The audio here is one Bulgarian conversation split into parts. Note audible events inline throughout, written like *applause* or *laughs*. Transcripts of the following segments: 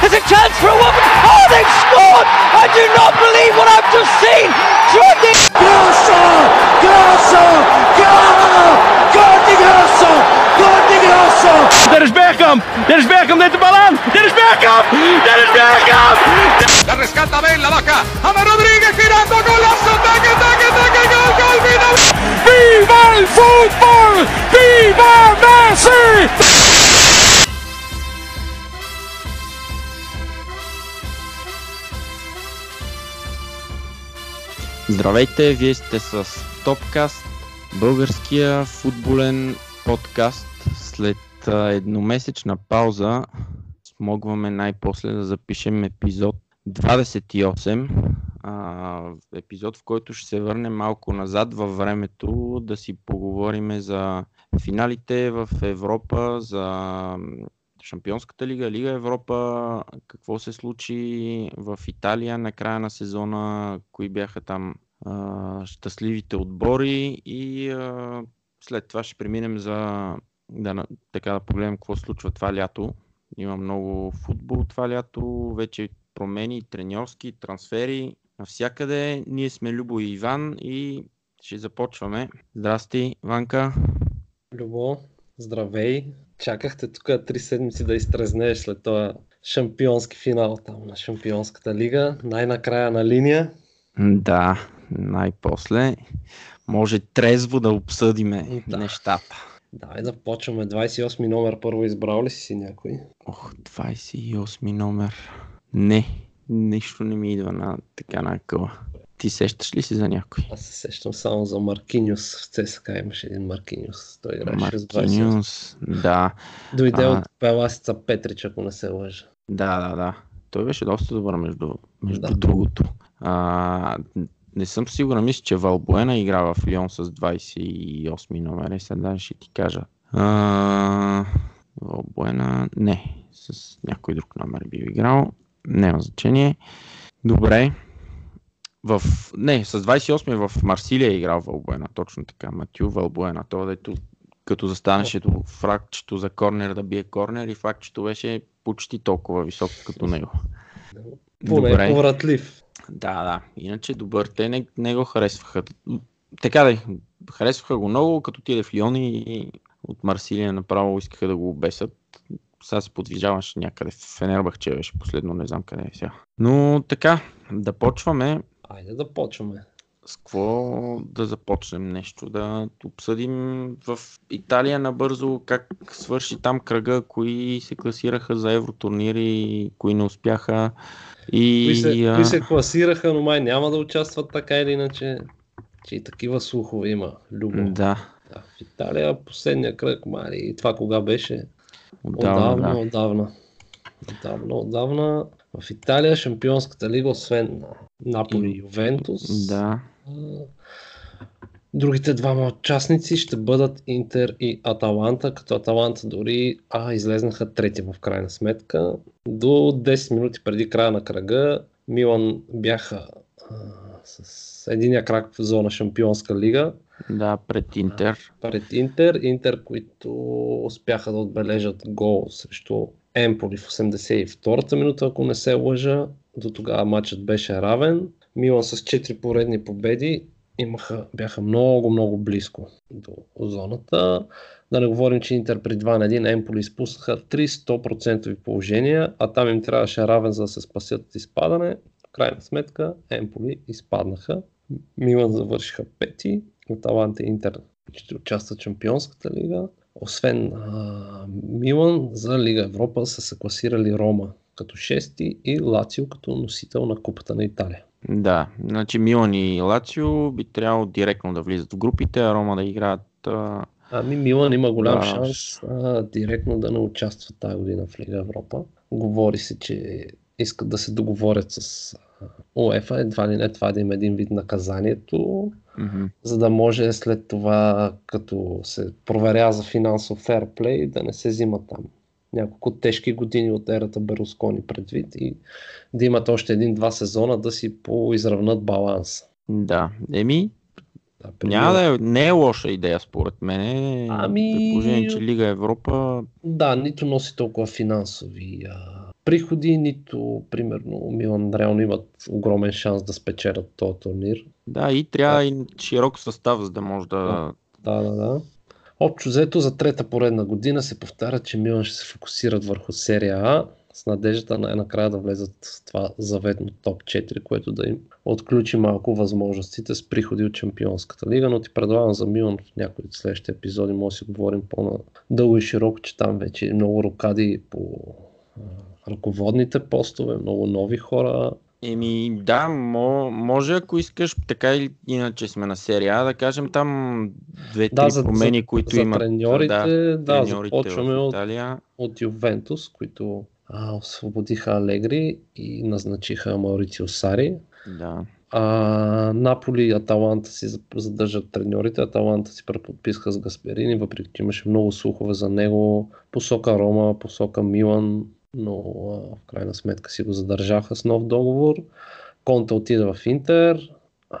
There's a chance for a woman. Oh, they've scored! I do not believe what I've just seen. Jordi Grosso! Grosso! Gol! Gol di Grosso! Gol di Grosso! Dennis Bergkamp! Dennis Bergkamp neemt de bal aan! Dennis Bergkamp! Dennis Bergkamp! La rescata Ben, la baja, Ama Rodríguez girando, golazo, taque, taque, taque, gol, gol! Viva el fútbol! Viva Messi! Здравейте, вие сте с Топкаст, българския футболен подкаст. След едномесечна пауза смогваме най-после да запишем епизод 28. А, епизод, в който ще се върнем малко назад във времето, да си поговорим за финалите в Европа, за Шампионската лига, Лига Европа, какво се случи в Италия на края на сезона, кои бяха там а, щастливите отбори и а, след това ще преминем за да, така да погледнем какво случва това лято. Има много футбол това лято, вече промени, треньорски, трансфери, навсякъде. Ние сме Любо и Иван и ще започваме. Здрасти, Ванка. Любо, здравей. Чакахте тук три седмици да изтрезнееш след този шампионски финал там на Шампионската лига. Най-накрая на линия. Да, най-после. Може трезво да обсъдиме Да. нещата. Давай да почваме. 28 номер първо избрал ли си някой? Ох, 28 номер. Не, нищо не ми идва на така на къла. Ти сещаш ли си за някой? Аз се сещам само за Маркиниус. В ЦСКА имаше един Маркиниус. Той играеше с 28. Мартиньос. Да, Дойде А. от Пеласица Петрич, ако не се лъжа. да, да, да. Той беше доста добър между, между Да. другото. А, не съм сигурен, мисля, че Валбуена играва в Лион с 28 номер. И сега ще ти кажа. А, Валбуена, не, с някой друг номер би играл. Няма значение. Добре. В... Не, с 28 в Марсилия е играл Валбуена, точно така. Матю Валбуена. Това дето като застанеше до фракчето за корнер да бие корнер и фракчето беше почти толкова висок като него. Поне е повратлив. Да, да. Иначе добър. Те не, не го харесваха. Така да, харесваха го много, като отиде в Лион и от Марсилия направо искаха да го обесят. Сега се подвижаваше някъде в Фенербахче беше последно, не знам къде е сега. Но така, да почваме. Айде да почваме. С какво да започнем нещо? Да обсъдим в Италия набързо как свърши там кръга, кои се класираха за евротурнири, кои не успяха. И, Кои се, кои се класираха, но май няма да участват така или иначе. Че и такива слухове има. Любо. Да, Да, в Италия последния кръг, мали, и това кога беше? отдавна, отдавна, да. отдавна. Отдавна, отдавна. В Италия Шампионската лига, освен на Наполи и Ювентус, Да, другите двама участници ще бъдат Интер и Аталанта, като Аталанта дори а, излезнаха трети в крайна сметка. До 10 минути преди края на кръга Милан бяха а, с единия крак в зона Шампионска лига, да, пред Интер. пред Интер. Интер, които успяха да отбележат гол срещу Емполи в 82-та минута, ако не се лъжа. До тогава матчът беше равен. Милан с 4 поредни победи имаха, бяха много, много близко до зоната. Да не говорим, че Интер при 2 на 1 Емполи изпуснаха 300% положения, а там им трябваше равен за да се спасят от изпадане. В крайна сметка Емполи изпаднаха. Милан завършиха пети, Аталанта и Интер ще участват в Шампионската лига. Освен а, Милан, за Лига Европа са се класирали Рома като шести и Лацио като носител на Купата на Италия. Да, значи Милан и Лацио би трябвало директно да влизат в групите, а Рома да играят а, Ами Милан има голям Да. шанс а, директно да не участва тази година в Лига Европа. Говори се, че искат да се договорят с УЕФА, едва ли не това да има един вид наказанието, мгм. за да може след това, като се проверя за финансов ферплей, да не се взима там няколко тежки години от ерата Берлускони предвид и да имат още един-два сезона да си поизравнат баланс. да. Еми, Да, при няма да е, не е лоша идея според мен. Ами- положение, че Лига Европа Да, нито носи толкова финансови а, приходи, нито, примерно, Милан реално имат огромен шанс да спечелят този турнир. Да, и трябва и широк състав, за да може да... Да, да, да. Общо взето за трета поредна година се повтаря, че Милан ще се фокусират върху серия А с надеждата най-накрая да влезат в това заветно топ 4, което да им отключи малко възможностите с приходи от Чемпионската лига, но ти предлагам за Милан в някои от следващите епизоди, може да си говорим по-дълго и широко, че там вече много рокади по ръководните постове, много нови хора. Еми, да, мо, може ако искаш, така или иначе сме на серия да кажем там две-три Да, за- промени, за- които за имат. треньорите, да, треньорите започваме от- от Ювентус, които а, освободиха Алегри и назначиха Маурицио Сари. Да. А, Наполи и Аталанта си задържат треньорите. Аталанта си преподписка с Гасперини, въпреки че имаше много слухове за него. Посока Рома, посока Милан, но а, в крайна сметка си го задържаха с нов договор. Конте отиде в Интер. А,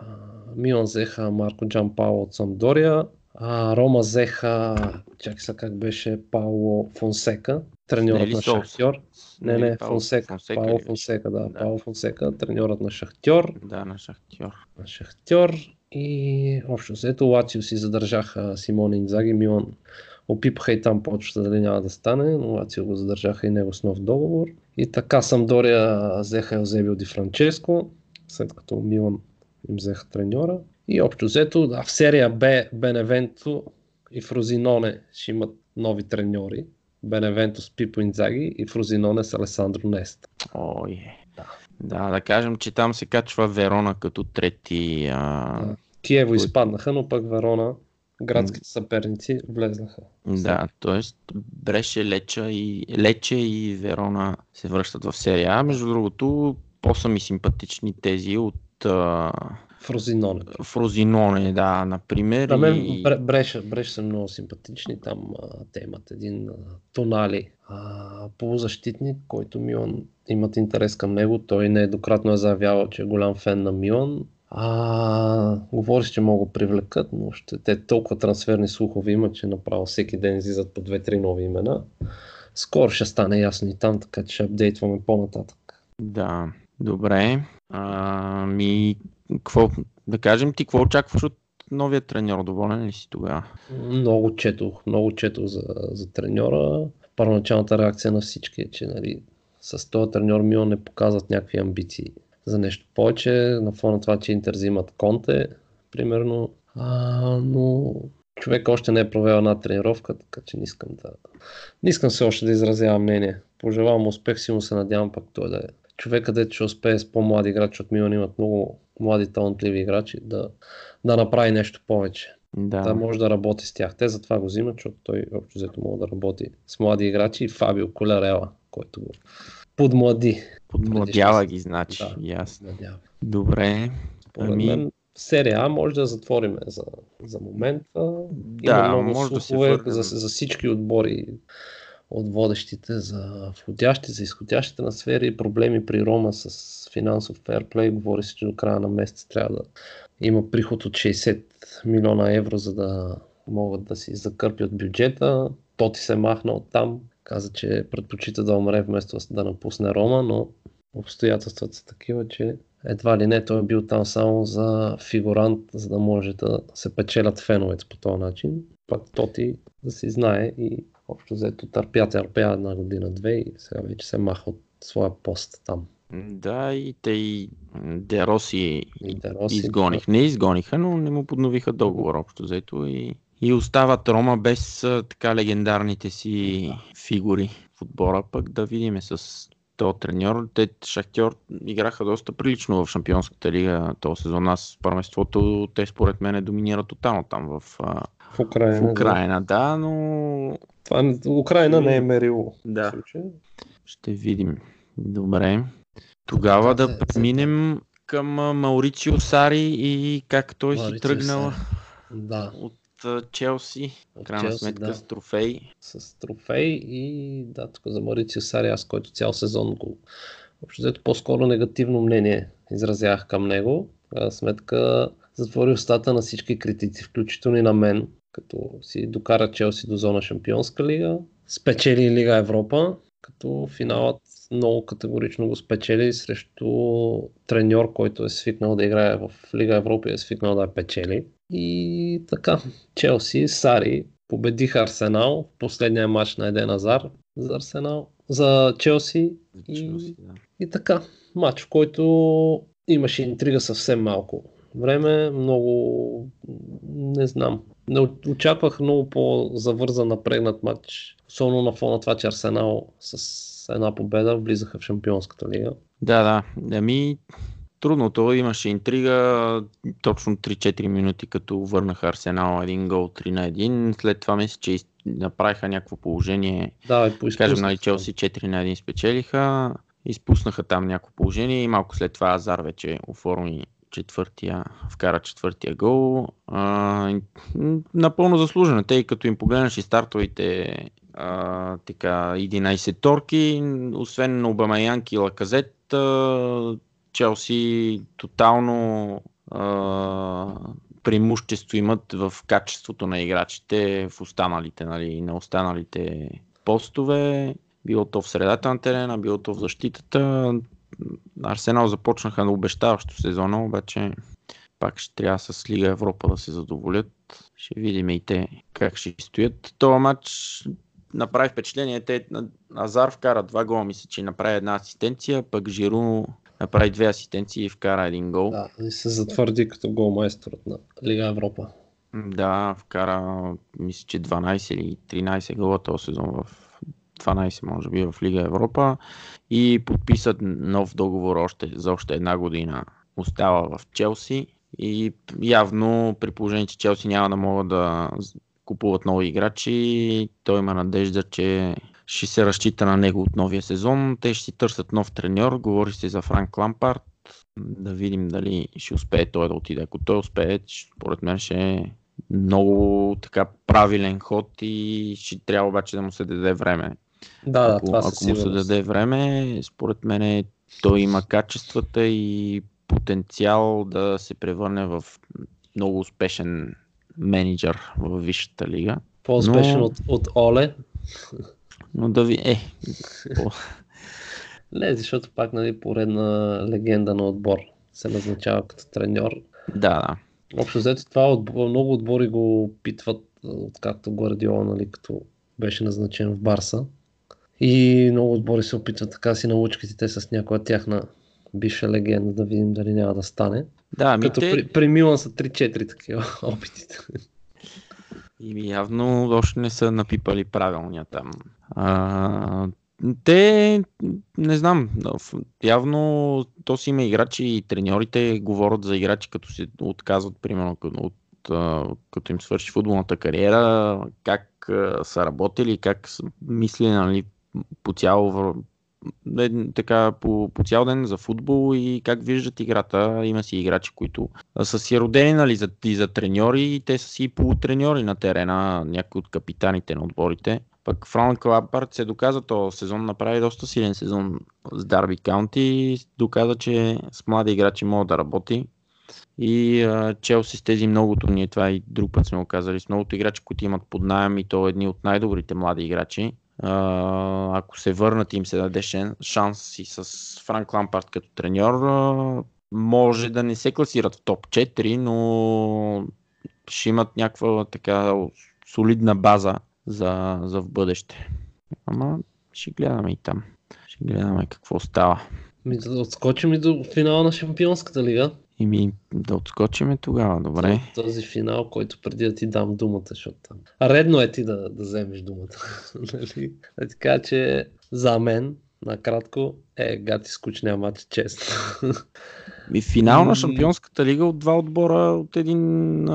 Милан взеха Марко Джан Пауло от Самдория. А, Рома взеха, чакай сега как беше, Пауло Фонсека, треньорът на? Шахтьор. Не, не, Пауло Фонсека. Фонсека Пауло? Фонсека, да. Да. Пауло Фонсека, треньорът на Шахтьор. Да, на Шахтьор. На Шахтьор. И общо взето Лацио си задържаха Симон Инзаги, Милан опипаха и там почвата дали няма да стане, но Лацио го задържаха и него с нов договор. И така Самдория взеха Елзебио Ди Франческо, след като Милан им взеха треньора. И общо взето да, в серия Б Беневенто и Фрозиноне ще имат нови треньори. Беневенто с Пипо Инзаги и Фрозиноне с Алесандро Нест. Ой, да. Да, да кажем, че там се качва Верона като трети. А... Да. Киево Кой- изпаднаха, но пък Верона, градските съперници, влезнаха. Да, т.е. Бреше, Леча и, Лече и Верона се връщат в серия А. Между другото, по-са ми симпатични тези от а, Фрозиноне. Фрозиноне, да, например. На мен и... Бре- Бреше, Бреше са много симпатични. Там а, те имат един а, Тонали, а, полузащитник, който Милан имат интерес към него. Той нееднократно е заявявал, че е голям фен на Милан. А, говори се, че могат привлекат, но ще, те толкова трансферни слухове имат, че направо всеки ден излизат по 2-3 нови имена. Скоро ще стане ясно и там, така че ще апдейтваме по-нататък. Да, добре. А, ми, какво, да кажем ти, какво очакваш от новия треньор? Доволен ли си тогава? Много четох, много четох за, за треньора. Първоначалната реакция на всички е, че нали, с този треньор Милан не показват някакви амбиции за нещо повече, на фона на това, че Интер взимат Конте, примерно. А, но човек още не е провел една тренировка, така че не искам да... Не искам все още да изразявам мнение. Пожелавам му успех, силно се надявам пък той да е човек, където ще успее с по-млади играчи от Милан, имат много млади талантливи играчи, да, да направи нещо повече Да, да може да работи с тях. Те затова го взимат, защото той общо взето може да работи с млади играчи и Фабио Колярела, който го подмлади. подмладява ги, значи. Да. Ясно. Добре. Според Ами- мен серия А може да затвориме за, за момента. Да, много може да се върнем. за, за всички отбори от водещите за входящи, за изходящите на сфери, проблеми при Рома с финансов ферплей. Говори се, че до края на месец трябва да има приход от 60 милиона евро, за да могат да си закърпят бюджета. Тоти се махна от там. Каза, че предпочита да умре вместо да напусне Рома, но обстоятелствата са такива, че едва ли не той е бил там само за фигурант, за да може да се печелят феновете по този начин. Пак Тоти да си знае и общо взето търпя, търпя една година, две и сега вече се маха от своя пост там. Да, и те и Дероси И Дероси, изгоних. Не изгониха, но не му подновиха договор общо взето и, и остават Рома без така легендарните си фигури в отбора, пък да видим с то треньор. Те Шахтьор играха доста прилично в Шампионската лига този сезон. Аз първенството те според мен доминират тотално там в, В Украина. в Украина. Да, но Това, Украина не е мерило. Да. ще видим. Добре. Тогава да преминем към Маурицио Сари и как той си Маурицио тръгнал Сари. Да. от Челси. Крайна Челси, сметка да. с трофей. с трофей и да, тук за Марицио Сари, аз който цял сезон го общо взето по-скоро негативно мнение изразявах към него. Крайна сметка затвори устата на всички критици, включително и на мен, като си докара Челси до зона Шампионска лига, спечели Лига Европа, като финалът много категорично го спечели срещу треньор, който е свикнал да играе в Лига Европа и е свикнал да я печели. И така, Челси, Сари победиха Арсенал в последния матч на Еден Азар за Арсенал, за Челси за И- Челси, да. и така. Матч, в който имаше интрига съвсем малко време, много не знам. Не очаквах много по-завързан напрегнат матч, особено на фона това, че Арсенал с една победа влизаха в Шампионската лига. Да, да. Ами, трудното имаше интрига точно 3-4 минути, като върнаха Арсенал един гол 3 на 1. След това мисля, че направиха някакво положение. Да, Кажем, нали, Челси 4 на 1 спечелиха. Изпуснаха там някакво положение и малко след това Азар вече оформи четвъртия, вкара четвъртия гол. А, напълно заслужено, тъй като им погледнеш и стартовите а, така, 11 торки, освен на Обамаянки и Лаказет, а, Челси тотално а, преимущество имат в качеството на играчите в останалите, нали, на останалите постове, било то в средата на терена, било то в защитата. Арсенал започнаха на обещаващо сезона, обаче пак ще трябва с Лига Европа да се задоволят. Ще видим и те как ще стоят. Това матч направи впечатление. Те, Азар вкара два гола, мисля, че направи една асистенция, пък Жиру направи две асистенции и вкара един гол. Да, и се затвърди като голмайсторът на Лига Европа. Да, вкара, мисля, че 12 или 13 гола този сезон в 12, може би, в Лига Европа и подписат нов договор още, за още една година. Остава в Челси и явно при положение, че Челси няма да могат да купуват нови играчи, той има надежда, че ще се разчита на него от новия сезон. Те ще си търсят нов треньор, говори се за Франк Лампард. Да видим дали ще успее той да отиде. Ако той успее, според мен ще е много така правилен ход и ще трябва обаче да му се даде време. Да, да, ако това ако му се даде време, според мен той има качествата и потенциал да се превърне в много успешен менеджер в Висшата лига. По-успешен Но- от, от Оле. Но да ви... Е, *laughs* Не, защото пак нали, поредна легенда на отбор се назначава като треньор. да, да. Общо взето това отбор, много отбори го опитват, откакто Гвардиола, нали, като беше назначен в Барса. И много отбори се опитват така си научкат и те с някоя тяхна бивша легенда да видим дали няма да стане. Да, ами Като те, при, при Милан са 3-4 такива *laughs* опитите. И явно още не са напипали правилния там. А, те, не знам, явно то си има играчи и треньорите говорят за играчи, като се отказват, примерно, от, като им свърши футболната кариера, как са работили, как са мислили нали, по цяло така, по, по цял ден за футбол и как виждат играта. Има си играчи, които са си родени нали, за, и за треньори и те са си и полутреньори на терена, някои от капитаните на отборите. Пък Франк Лапард се доказа този сезон, направи доста силен сезон с Дарби Каунти доказа, че с млади играчи може да работи. И а, Челси с тези многото, ние това и друг път сме го казали, с многото играчи, които имат под найем и то едни от най-добрите млади играчи. Ако се върнат и им се даде шанс и с Франк Лампард като треньор, може да не се класират в топ 4, но ще имат някаква така солидна база за, за в бъдеще. Ама ще гледаме и там. Ще гледаме какво става. Отскочим и до финала на Шампионската лига. И ми да отскочиме тогава, добре. Този финал, който преди да ти дам думата, защото там. Редно е ти да, да вземеш думата. *laughs* нали? Ти кажа, че за мен накратко, е гати скучния матч, честно. И финал на Шампионската лига от два отбора от един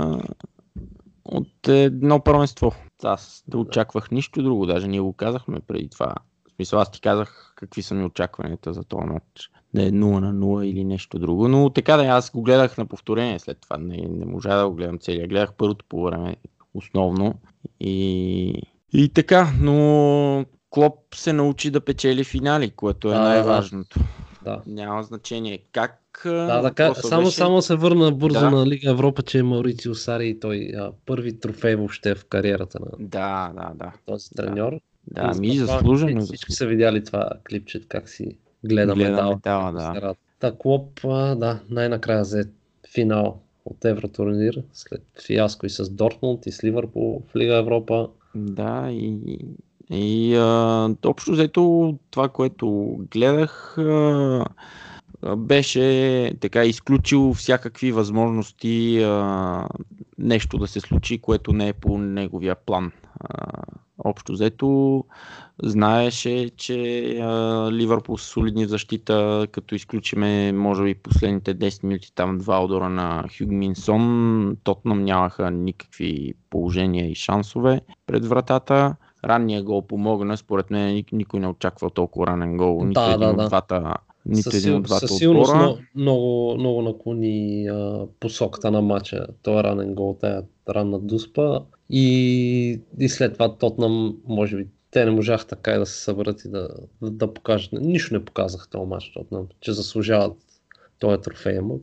от едно първенство. Аз да очаквах нищо друго, даже ние го казахме преди това. В смисъл, аз ти казах какви са ми очакванията за този матч. Да е 0 на 0 или нещо друго. Но така да, е, аз го гледах на повторение след това. Не, не можа да го гледам целия. Гледах първото по време основно. И, и така, но Клоп се научи да печели финали, което е Да, да, да. най-важното. Да. Няма значение как. Да, така, само, само се върна бързо Да. на Лига Европа, че Маурицио Сари и той а, първи трофей въобще в кариерата на Да, да, да. този треньор. Да, И ми затова заслужено. Всички са видяли това клипче, как си гледа Гледа медал. медала, как да. Та Клоп, да, най-накрая взе финал от Евротурнир, след фиаско и с Дортмунд и с Ливърпул в Лига Европа. Да, и, и а, общо взето това, което гледах, а, беше така изключил всякакви възможности а, нещо да се случи, което не е по неговия план. Общо взето знаеше, че а, Ливърпул са солидни в защита, като изключиме може би последните 10 минути там два удара на Хюг Минсон. Тотнам нямаха никакви положения и шансове пред вратата. Ранният гол помогна, според мен ник- никой не очаква толкова ранен гол. Нито Да, един да, от да. двата, нито Със, един от двата със сигурност отбора. много, много наклони а, посоката на матча. Той е ранен гол, тая ранна дуспа. И, и след това Тотнам, може би, те не можаха така и да се съберат и да, да, да покажат. Нищо не показаха този матч Тотнам, че заслужават този трофей, ама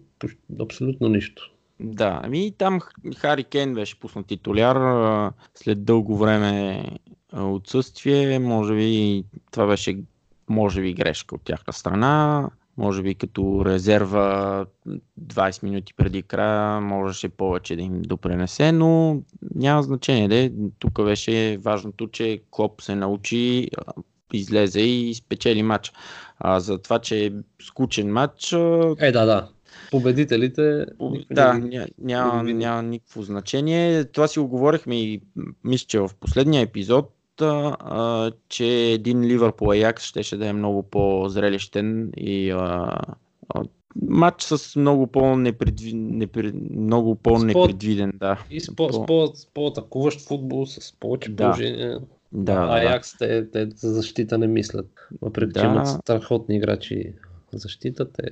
абсолютно нищо. Да, ами там Хари Кейн беше пуснат титуляр след дълго време отсъствие. Може би това беше може би грешка от тяхна страна. Може би като резерва 20 минути преди края можеше повече да им допренесе, но няма значение. Де. Тук беше важното, че Клоп се научи, излезе и спечели матч. А за това, че е скучен матч, Е, да, да. Победителите. да, няма, ги няма никакво значение. Това си го говорихме и мисля, че в последния епизод, а, че един Ливърпул Аякс щеше да е много по-зрелищен и а, а, матч с много, по-непредви... непред... много по-непредвиден. Да. И с, по, По- с по-атакуващ футбол, с повече Да. положение. Да, да, да. Аякс, те, те за защита не мислят. Въпреки, че Да. имат страхотни играчи в защита, те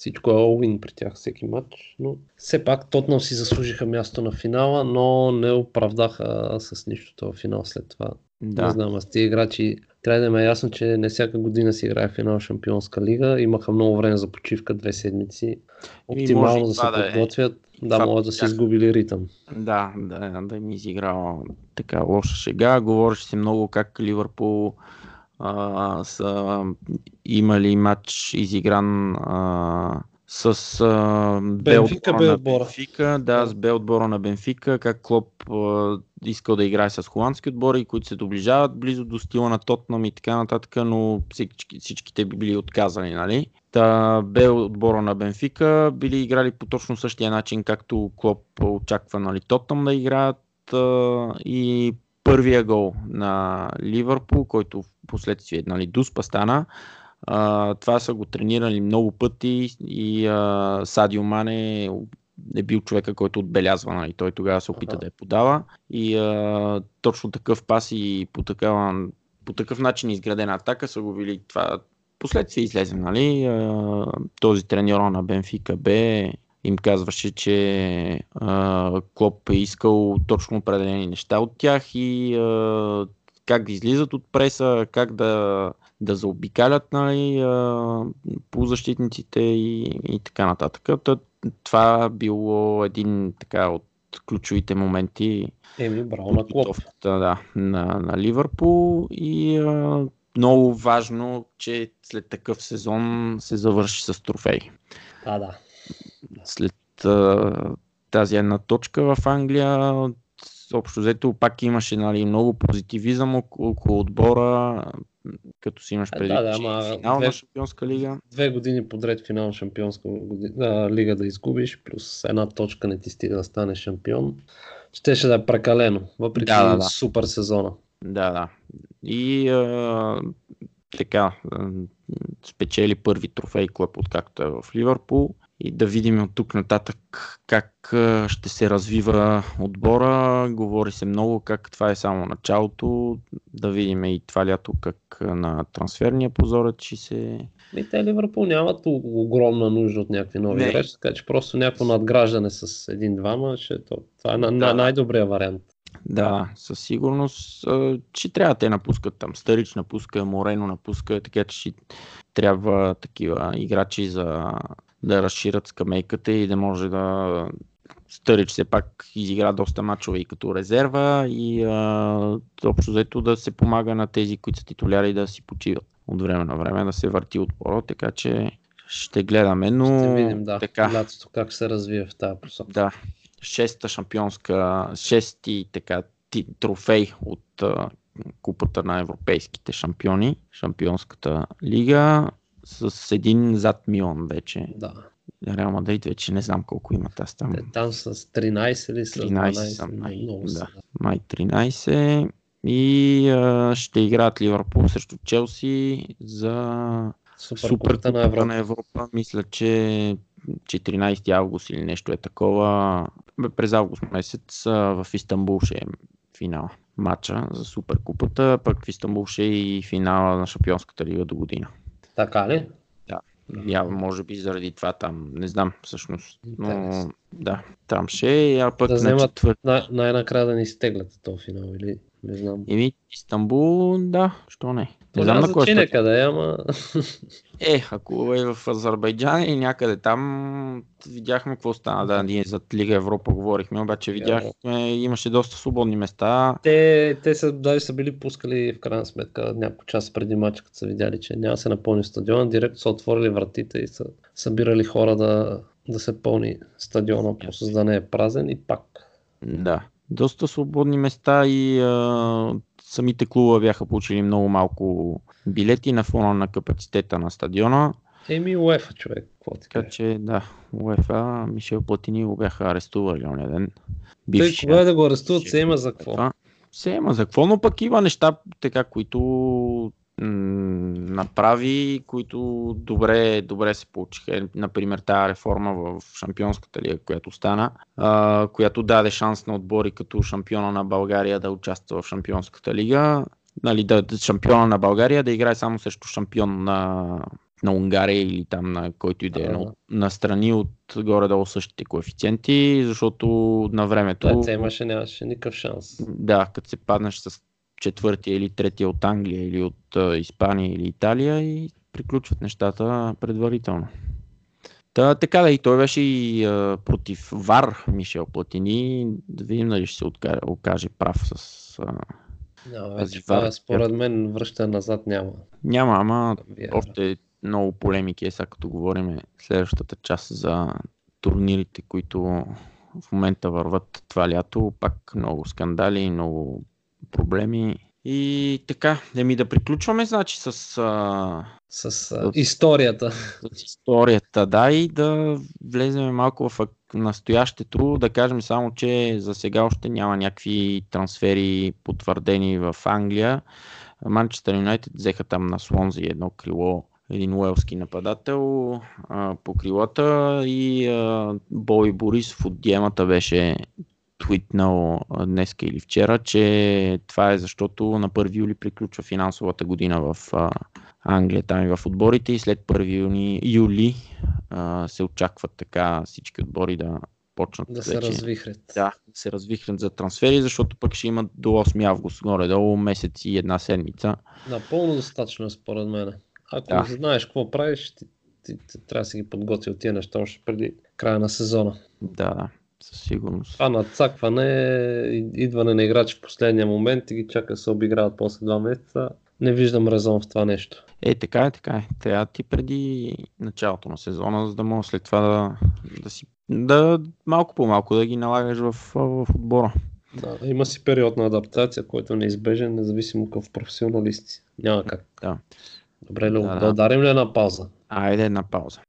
всичко е all при тях всеки матч, но все пак Тотнам си заслужиха място на финала, но не оправдаха с нищо този финал след това. Не да. знам, аз тези играчи трябва да им е ясно, че не всяка година си играе финал Шампионска лига. Имаха много време за почивка, две седмици. Оптимално да се това да е. подготвят. Да, Това могат да си изгубили ритъм. Да, да, да ми изиграва така лоша шега. Говореше се много как Ливърпул а, са имали матч изигран а, с а, Бенфика, отбора Б на отбора. Бенфика, да, с Б отбора на Бенфика, как Клоп а, искал да играе с холандски отбори, които се доближават близо до стила на Тотнам и така нататък, но всички, всичките би били отказали, нали? Та Б отбора на Бенфика били играли по точно същия начин, както Клоп очаква нали, Тотнам да играят а, и първия гол на Ливърпул, който в последствие нали, Дуспа стана, а, това са го тренирали много пъти и а, Садио Мане е бил човека, който отбелязва. Нали. Той тогава се опита Аха. да я подава и а, точно такъв пас и по, такава, по такъв начин изградена атака са го били това. Последствие излезе, нали? А, този треньор на Бенфика Б им казваше, че а, Клоп е искал точно определени неща от тях и а, как да излизат от преса, как да, да заобикалят нали, по защитниците и, и така нататък. Та, това било един така от ключовите моменти Еми, браво на Клоп. да, на, на Ливърпул и а, много важно, че след такъв сезон се завърши с трофей. А, да. След а, тази една точка в Англия, общо взето пак имаше нали, много позитивизъм около, отбора, като си имаш Е, преди да, да, че ама е финал две- на Шампионска лига. Две години подред финал на шампионска година, лига да изгубиш, плюс една точка не ти стига да станеш шампион. Щеше да е прекалено, въпреки Да, да, да. супер сезона. Да, да. И а, така спечели първи трофей клуб, откакто е в Ливърпул и да видим от тук нататък как ще се развива отбора. Говори се много как това е само началото. Да видим и това лято как на трансферния позорът ще се... И те Ливърпул нямат огромна нужда от някакви нови играчи, така че просто някакво надграждане с един-двама, ще то, това е да. на, най-добрия вариант. Да, със сигурност, че трябва те напускат там. Старич напуска, Морено напуска, така че ще трябва такива играчи за да разширят скамейката и да може да Старич все пак изигра доста мачове и като резерва и а, общо взето да се помага на тези, които са титуляри да си почиват от време на време, да се върти отбора, така че ще гледаме, но ще видим, да, така, лятото как се развива в тази посока. Да, шеста шампионска, шести така трофей от а, купата на европейските шампиони, шампионската лига, с един зад Милан вече. Да. Реал Мадрид вече не знам колко имат аз там. Те, там с 13 или с 13 12? Са май, много да, май 13 и а, ще играят Ливърпул срещу Челси за Супер, Супер на Европа. на Европа. Мисля, че 14 август или нещо е такова. През август месец в Истанбул ще е финал матча за Суперкупата, пък в Истанбул ще е и финала на Шампионската лига до година. Така ли? Да. Я, може би заради това там, не знам всъщност. Но да, там ще е, а пък да вземат, на най- най-накрая да ни стеглят този финал или не знам. Еми, Истанбул, да, що не. Не знам на кой къде, ама... Е, ако е в Азербайджан и някъде там, видяхме какво стана. Да, ние за Лига Европа говорихме, обаче видяхме, имаше доста свободни места. Те, те са, дали са били пускали в крайна сметка няколко часа преди матча, като са видяли, че няма се напълни стадиона, директно са отворили вратите и са събирали хора да, да се пълни стадиона, просто за да не е празен и пак. Да, доста свободни места и а, самите клуба бяха получили много малко билети на фона на капацитета на стадиона. Еми УЕФА, човек. Какво ти така че да, УЕФА, Мишел Платини го бяха арестували оня ден. Бившия, Той кога да го арестуват, се има за какво? Се има за какво, но пък има неща, така, които направи, които добре, добре се получиха. Например, тази реформа в Шампионската лига, която стана, а, която даде шанс на отбори като шампиона на България да участва в Шампионската лига. Нали, да, шампиона на България да играе само срещу шампион на, на Унгария или там на който и да е на, на страни от горе-долу същите коефициенти, защото на времето... Да, имаше, нямаше никакъв шанс. Да, като се паднеш с четвъртия или третия от Англия или от Испания или Италия и приключват нещата предварително. Та, така да и той беше и а, против Вар Мишел Платини. Да видим дали ще се окаже, окаже прав с а, no, тази Вар. Според мен връща назад няма. Няма, ама Вяра. още много полемики е сега като говорим следващата част за турнирите, които в момента върват това лято. Пак много скандали, много проблеми. И така, да ми да приключваме, значи, с... А... С а, историята. С историята, да, и да влезем малко в настоящето. Да кажем само, че за сега още няма някакви трансфери потвърдени в Англия. Манчестър Юнайтед взеха там на Слонзи едно крило един уелски нападател а, по крилата и а, Бой Борисов от Диемата беше твитнал днес или вчера, че това е защото на 1 юли приключва финансовата година в Англия, там и в отборите и след 1 юни, юли а, се очакват така всички отбори да почнат да се развихрят. Да, да се развихрят за трансфери, защото пък ще имат до 8 август горе-долу месец и една седмица. Напълно достатъчно според мен. Ако да. знаеш какво правиш, ти, ти, ти, ти трябва да си ги подготвил тия неща още преди края на сезона. Да, да със сигурност. Това надцакване, идване на играчи в последния момент и ги чака се обиграват после два месеца. Не виждам резон в това нещо. Е, така е, така е. Трябва ти преди началото на сезона, за да може след това да, да си да малко по малко да ги налагаш в, в отбора. Да, има си период на адаптация, който е неизбежен, независимо какъв професионалист си. Няма как. Да. Добре, да, да, да ударим ли една пауза? Айде една пауза.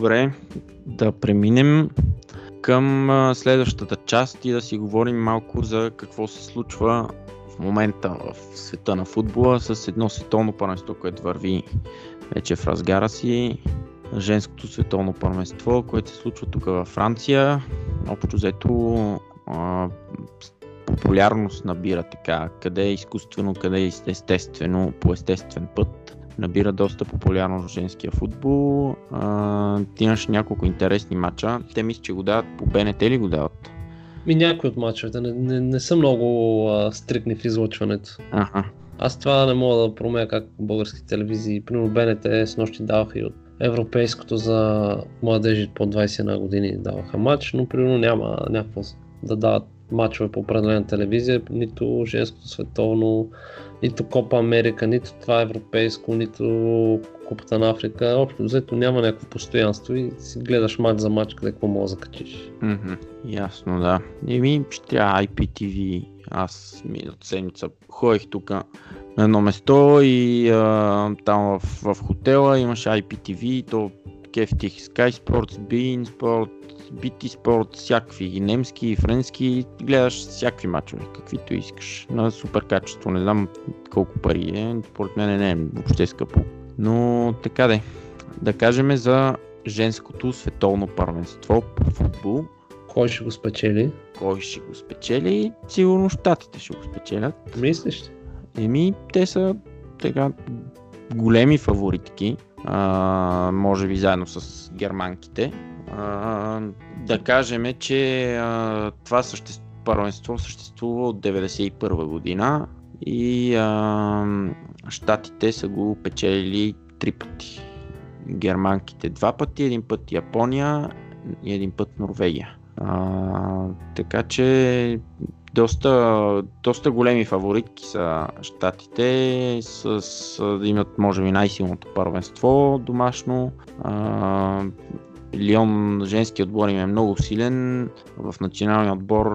Добре, да преминем към следващата част и да си говорим малко за какво се случва в момента в света на футбола с едно световно първенство, което върви вече в разгара си. Женското световно първенство, което се случва тук във Франция. Общо взето популярност набира така, къде е изкуствено, къде е естествено, по естествен път. Набира доста популярност в женския футбол. А, ти имаш няколко интересни матча. Те мисля, че го дават по БНТ ли го дават? Ми някои от мачовете не, не, не са много а, стрикни в излъчването. Ага. Аз това не мога да промея как български телевизии. Примерно БНТ с нощи даваха и от европейското за младежи по 21 години даваха матч, но примерно няма някакво да дават матчове по определена телевизия, нито женското световно, нито Копа Америка, нито това европейско, нито Купата на Африка. Общо взето няма някакво постоянство и си гледаш матч за матч, къде какво мога да закачиш. Мгм, ясно, да. Еми, ще трябва IPTV. Аз миналата седмица ходех тук на едно место и а, там в, в хотела имаше IPTV, то кефтих Sky Sports, Bein Sport, BT Sport, всякакви и немски, и френски, гледаш всякакви мачове, каквито искаш, на супер качество, не знам колко пари е, според мен не е въобще скъпо, но така де. Да кажем за женското световно първенство по футбол, Кой ще го спечели? кой ще го спечели, сигурно щатите ще го спечелят. Мислиш ли? Еми, те са така големи фаворитки, а, може би заедно с германките. Да кажем, че а, това съществ... първенство съществува от 1991 година и а, щатите са го печелили три пъти. Германките два пъти, един път Япония и един път Норвегия. А, така че доста, доста големи фаворитки са щатите, с, с, имат може би най-силното първенство домашно. А, Лион, женски отбор им е много силен. В националния отбор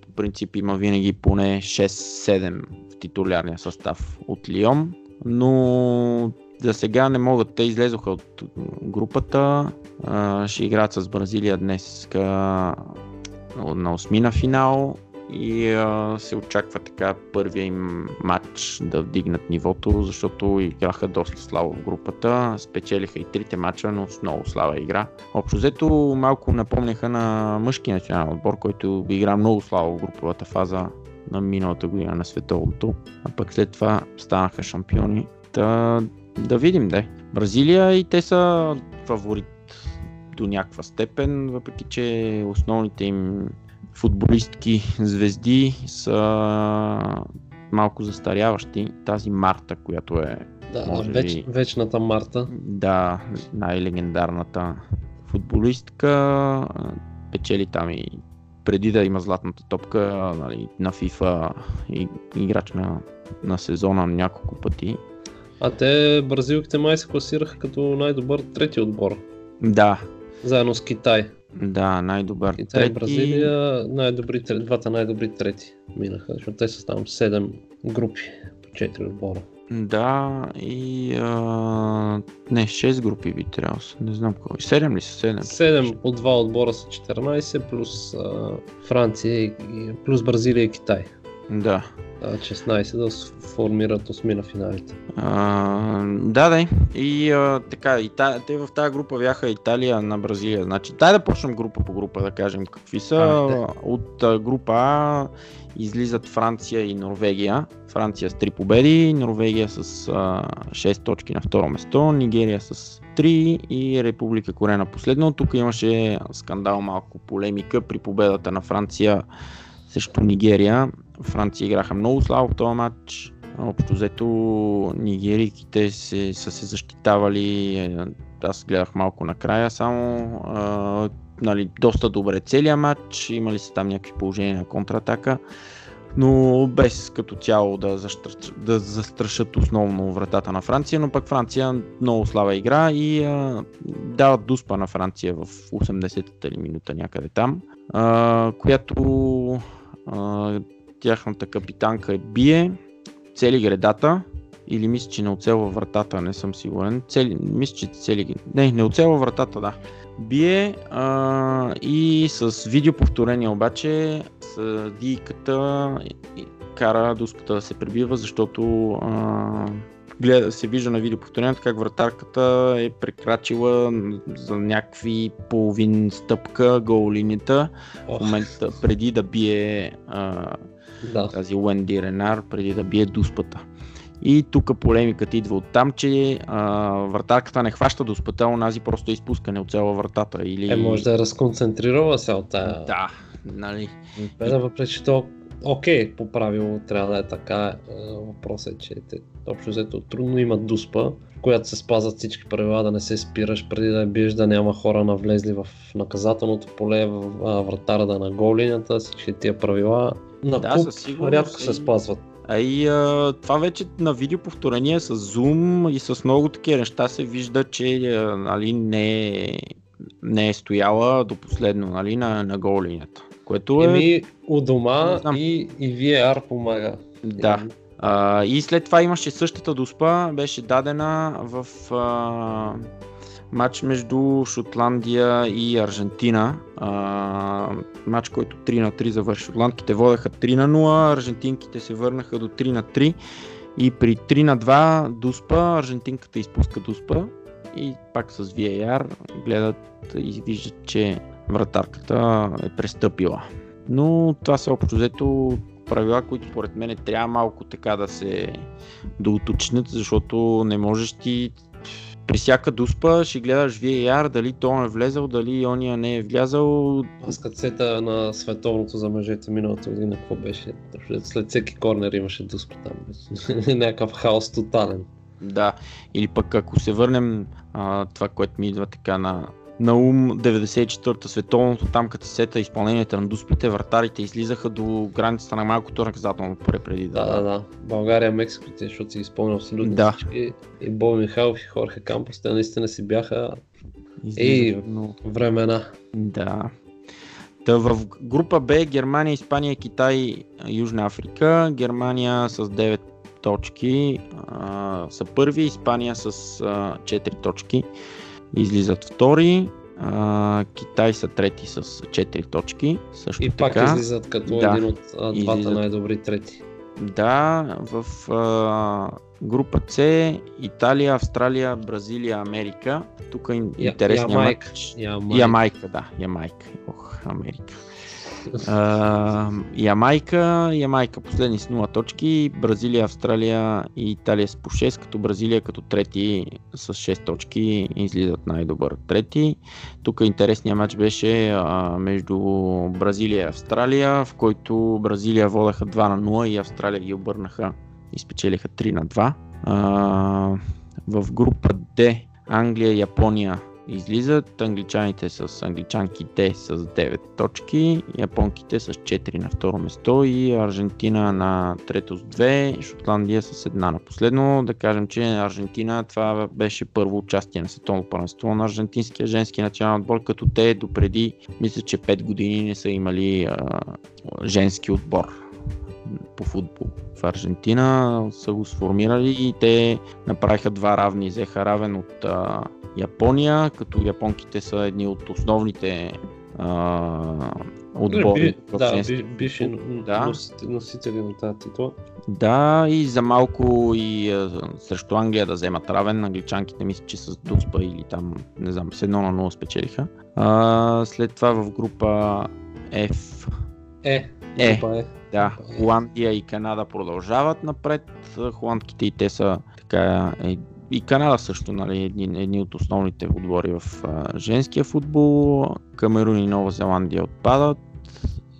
по принцип има винаги поне 6-7 в титулярния състав от Лион. Но за сега не могат. Те излезоха от групата. Ще играят с Бразилия днес на осмина финал и а, се очаква така първия им матч да вдигнат нивото, защото играха доста слабо в групата, спечелиха и трите матча, но с много слаба игра. Общо взето малко напомняха на мъжки национален отбор, който игра много слабо в груповата фаза на миналата година на световното, а пък след това станаха шампиони. Та, да видим, да. Бразилия и те са фаворит до някаква степен, въпреки че основните им футболистки звезди са малко застаряващи. Тази Марта, която е Да, Може веч, би. вечната Марта. да, най-легендарната футболистка, печели там и преди да има златната топка нали, на FIFA и играч на, на сезона няколко пъти. А те, бразилките май се класираха като най-добър трети отбор. Да, Заедно с Китай. Да, най-добър Китай и трети. Бразилия, най-добри, двата най-добри трети минаха, защото те са там 7 групи по 4 отбора. Да, и а, не, 6 групи би трябвало. са, Не знам кой. 7 ли са? 7. 7 от два отбора са 14, плюс а, Франция, и- плюс Бразилия и Китай. Да. Да, 16 да формират осмина финалите. А, да, да. И а, така, и та, те в тази група бяха Италия на Бразилия. Значи, дай да почнем група по група, да кажем какви са. Айде. От а, група А излизат Франция и Норвегия. Франция с 3 победи, Норвегия с а, 6 точки на второ место, Нигерия с 3 и Република Корея на последно. Тук имаше скандал, малко полемика при победата на Франция срещу Нигерия. Франция играха много слабо в този матч. Общо взето нигерийките се, са се защитавали, е, аз гледах малко накрая само, а, нали, доста добре целият матч, имали са там някакви положения на контратака, но без като цяло да, застрашат, да застрашат основно вратата на Франция, но пък Франция много слаба игра и а, дават дуспа на Франция в 80-та ли минута някъде там, а, която тяхната капитанка е бие, цели гредата или мисля, че не оцелва вратата, не съм сигурен. Цели, мисля, че цели ги. Не, не оцелва вратата, да. Бие а, и с видеоповторение обаче съдийката кара дуската да се прибива, защото а, гледа, се вижда на видеоповторението как вратарката е прекрачила за някакви половин стъпка голините в момента преди да бие а, Да. тази Уенди Ренар, преди да бие дуспата. И тук полемиката идва от там, че а, вратарката не хваща дуспата, а онази просто изпуска, не оцела вратата. Или... Е, може да е разконцентрирала се от тая Да, нали. Олимпиада, въпреки че то окей, по правило трябва да е така. Е, Въпросът е, че те общо взето трудно имат дуспа, в която се спазват всички правила, да не се спираш преди да биеш, да няма хора навлезли в наказателното поле, в вратара да е на гол линията, всички тия правила. На Да, със сигурност рядко се спазват. А и а, това вече на видеоповторение с зум и с много такива неща се вижда, че а, нали, не, е, не е стояла до последно нали, на, на гол линията. Което е... Еми, у дома и, и VAR помага. Да. А, и след това имаше същата доспа, беше дадена в а, матч между Шотландия и Аржентина. А, матч, който 3 на 3 завърши. Шотландките водеха 3 на 0, аржентинките се върнаха до 3 на 3 и при 3 на 2 дуспа, аржентинката изпуска дуспа и пак с VAR гледат и виждат, че вратарката е престъпила. Но това са общо взето правила, които според мен трябва малко така да се да уточнят, защото не можеш ти при всяка дуспа ще гледаш VAR, дали то е влезал, дали ония не е влязал. Аз като сета на световното за мъжете миналата година, какво беше? След всеки корнер имаше дуспа там. *laughs* Някакъв хаос тотален. Да, или пък ако се върнем а, това, което ми идва така на, на ум, 94-та световното, там като се сета изпълнението на дуспите, вратарите излизаха до границата на малкото наказателно поле преди да... Да, да, да. България, Мексико, те, защото си изпълнил абсолютно Да. всички. И Бой Михайлов и Хорхе Кампос, те наистина си бяха излизаха, Ей. но... времена. Да. Та в група Б Германия, Испания, Китай, Южна Африка. Германия с 9 точки а, са първи, Испания с а, 4 точки излизат втори. А, Китай са трети с 4 точки. Също И пак така. излизат като Да. един от а, двата Излизат. най-добри трети. Да, в а, група С Италия, Австралия, Бразилия, Америка. Тук е Я- интересният Ямайка. матч. Ямайка. Ямайка, да, Ямайка. Ох, Америка. А, Ямайка, Ямайка последни с 0 точки, Бразилия, Австралия и Италия с по 6, като Бразилия като трети с 6 точки излизат най-добър трети. Тук интересният матч беше а, между Бразилия и Австралия, в който Бразилия водеха 2 на 0 и Австралия ги обърнаха и спечелиха 3 на 2. А, в група D Англия, Япония излизат, англичаните с англичанките с 9 точки, японките с 4 на второ место и Аржентина на трето с 2, Шотландия с една на последно. Да кажем, че Аржентина това беше първо участие на световно първенство на аржентинския женски национален отбор, като те допреди, мисля, че 5 години не са имали а, женски отбор по футбол в Аржентина са го сформирали и те направиха два равни. Взеха равен от а, Япония, като японките са едни от основните а, отбори. Да, би, бивши Да. носители, на тази титла. Да, и за малко и а, срещу Англия да вземат равен. Англичанките мисля, че с Дуспа или там, не знам, с 1 на 0 спечелиха. А, след това в група F Е, Е. група е. Да, Холандия и Канада продължават напред. Холандките и те са така е, и Канада също, нали, едни, едни от основните отбори в а, женския футбол. Камерун и Нова Зеландия отпадат.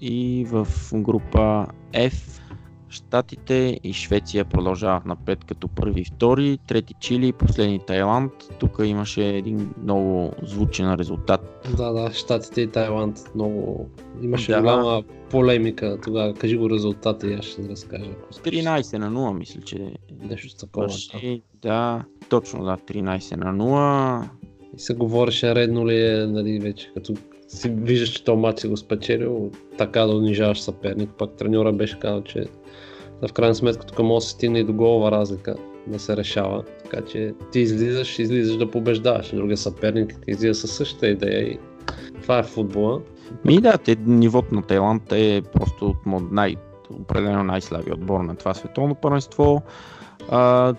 И в група F Штатите и Швеция продължават напред като първи втори, трети Чили, последни Тайланд. Тук имаше един много звучен резултат. Да, да, Штатите и Тайланд много... Имаше Да. голяма полемика тогава. Кажи го резултата и аз ще разкажа. ако искаш. 13 на 0, мисля, че Нещо такова. да. Върши, да, точно да, 13 на 0. И се говореше редно ли е, нали, вече като си виждаш, че този матч си го спечелил, така да унижаваш съперник. Пак треньора беше казал, че да, в крайна сметка тук може да се стигне и до голова разлика. да се решава. Така че ти излизаш, излизаш да побеждаваш. Другия съперник ти излиза със същата идея и това е футбола. Ми да, те, нивото на Тайланд е просто от най, определено най-слабия отбор на това световно първенство. А,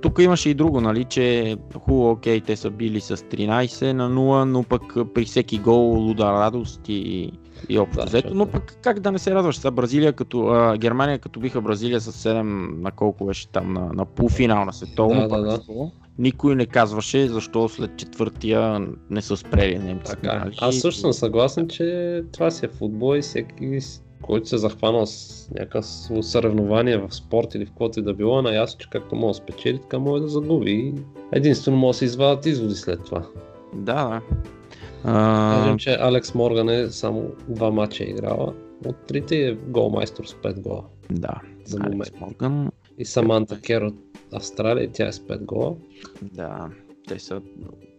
тук имаше и друго, нали, че хубаво, окей, те са били с 13 на 0, но пък при всеки гол луда радост и, и общо Да, взето, но пък как да не се радваш? Сега Бразилия като, а, Германия като биха Бразилия с 7 на колко беше там на, на полуфинал на световно Да, да, да. Никой не казваше защо след четвъртия не са спрели немците. Така. Аз също съм съгласен, че това си е футбол и всеки, който се е захванал с някакво съревнование в спорт или в каквото и да било, наясно, че както може да спечели, така може да загуби. Единствено може да се извадят изводи след това. Да, да. А, Кажем, че Алекс Морган е само два мача е играла. От трите е голмайстор с 5 гола. да. За Алекс момент. Морган, И Саманта Кер от Австралия, тя е с 5 гола. да. Те са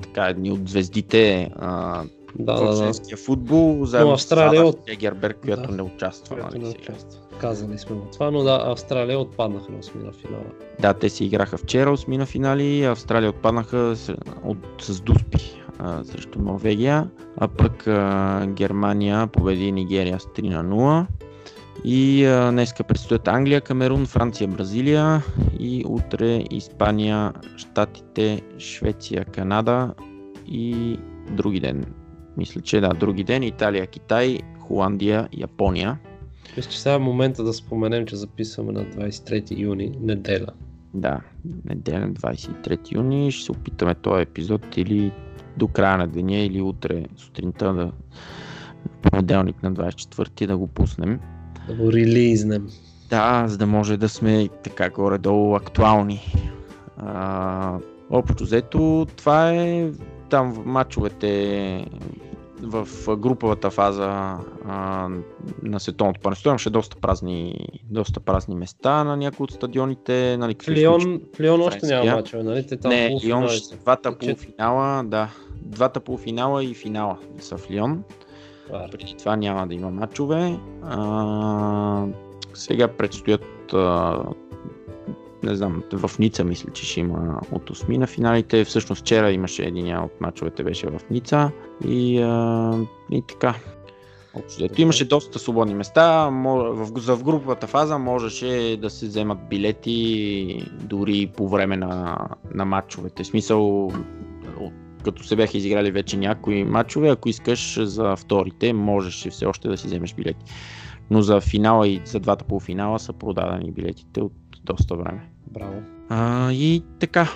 така едни от звездите а, Да, да, да. футбол, заедно Австралия с от- от... Егерберг, която Да. не участва. Която Нали, не участва. Казали сме му това, но да, Австралия отпаднаха на осмина финала. Да, те си играха вчера осми на финали, Австралия отпаднаха с, от, с Дуспи а, срещу Норвегия, а пък а, Германия победи Нигерия с 3 на 0. И а, днеска предстоят Англия, Камерун, Франция, Бразилия и утре Испания, Штатите, Швеция, Канада и други ден. Мисля, че да, други ден Италия, Китай, Холандия, Япония. Мисля, че сега е момента да споменем, че записваме на 23 юни, неделя. Да, неделя 23 юни ще се опитаме този епизод или до края на деня или утре сутринта да понеделник на 24 да го пуснем. Да го релизнем. Да, за да може да сме така горе-долу актуални. А, общо взето, това е там в матчовете в груповата фаза а, на световното първенство имаше доста празни, доста празни места на някои от стадионите. Нали? Лион, Лион още няма мачове, нали? Те там Не, Лион ще двата Чет- полуфинала, да. Двата полуфинала и финала са в Лион. Преди това няма да има матчове. А, сега предстоят а, не знам, в Ница мисля, че ще има от осми на финалите. Всъщност вчера имаше един от мачовете беше в Ница и, а, и така. Общо имаше доста свободни места. За в груповата фаза можеше да се вземат билети дори по време на, на матчовете. В смисъл, от, като се бяха изиграли вече някои матчове, ако искаш за вторите, можеше все още да си вземеш билети. Но за финала и за двата полуфинала са продадени билетите от доста време. Браво. А, и така,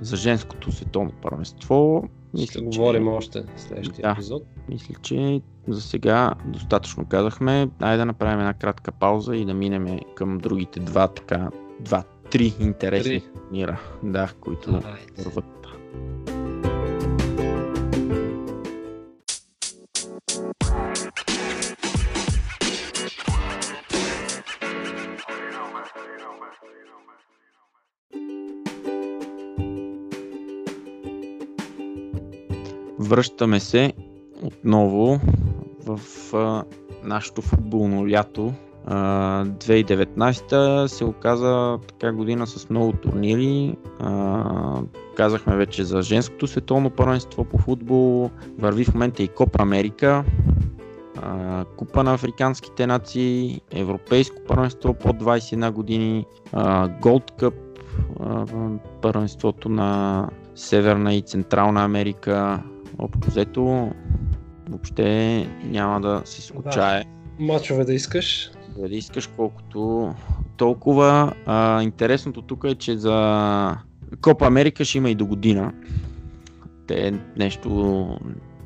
за женското световно първенство, Ще мисля, говорим още в следващия Да. епизод. мисля, че за сега достатъчно казахме. Айде да направим една кратка пауза и да минем към другите два, така, два, три интересни турнира, да, които върват. Връщаме се отново в а, нашето футболно лято. А, 2019 се оказа така година с много турнири. А, казахме вече за женското световно първенство по футбол. Върви в момента и Копа Америка. а, Купа на африканските нации, Европейско първенство под 21 години, Голд Къп, първенството на Северна и Централна Америка. Общо взето, въобще няма да се скучае. Мачове да искаш. Да, да искаш колкото толкова. А, интересното тук е, че за Копа Америка ще има и до година. Те нещо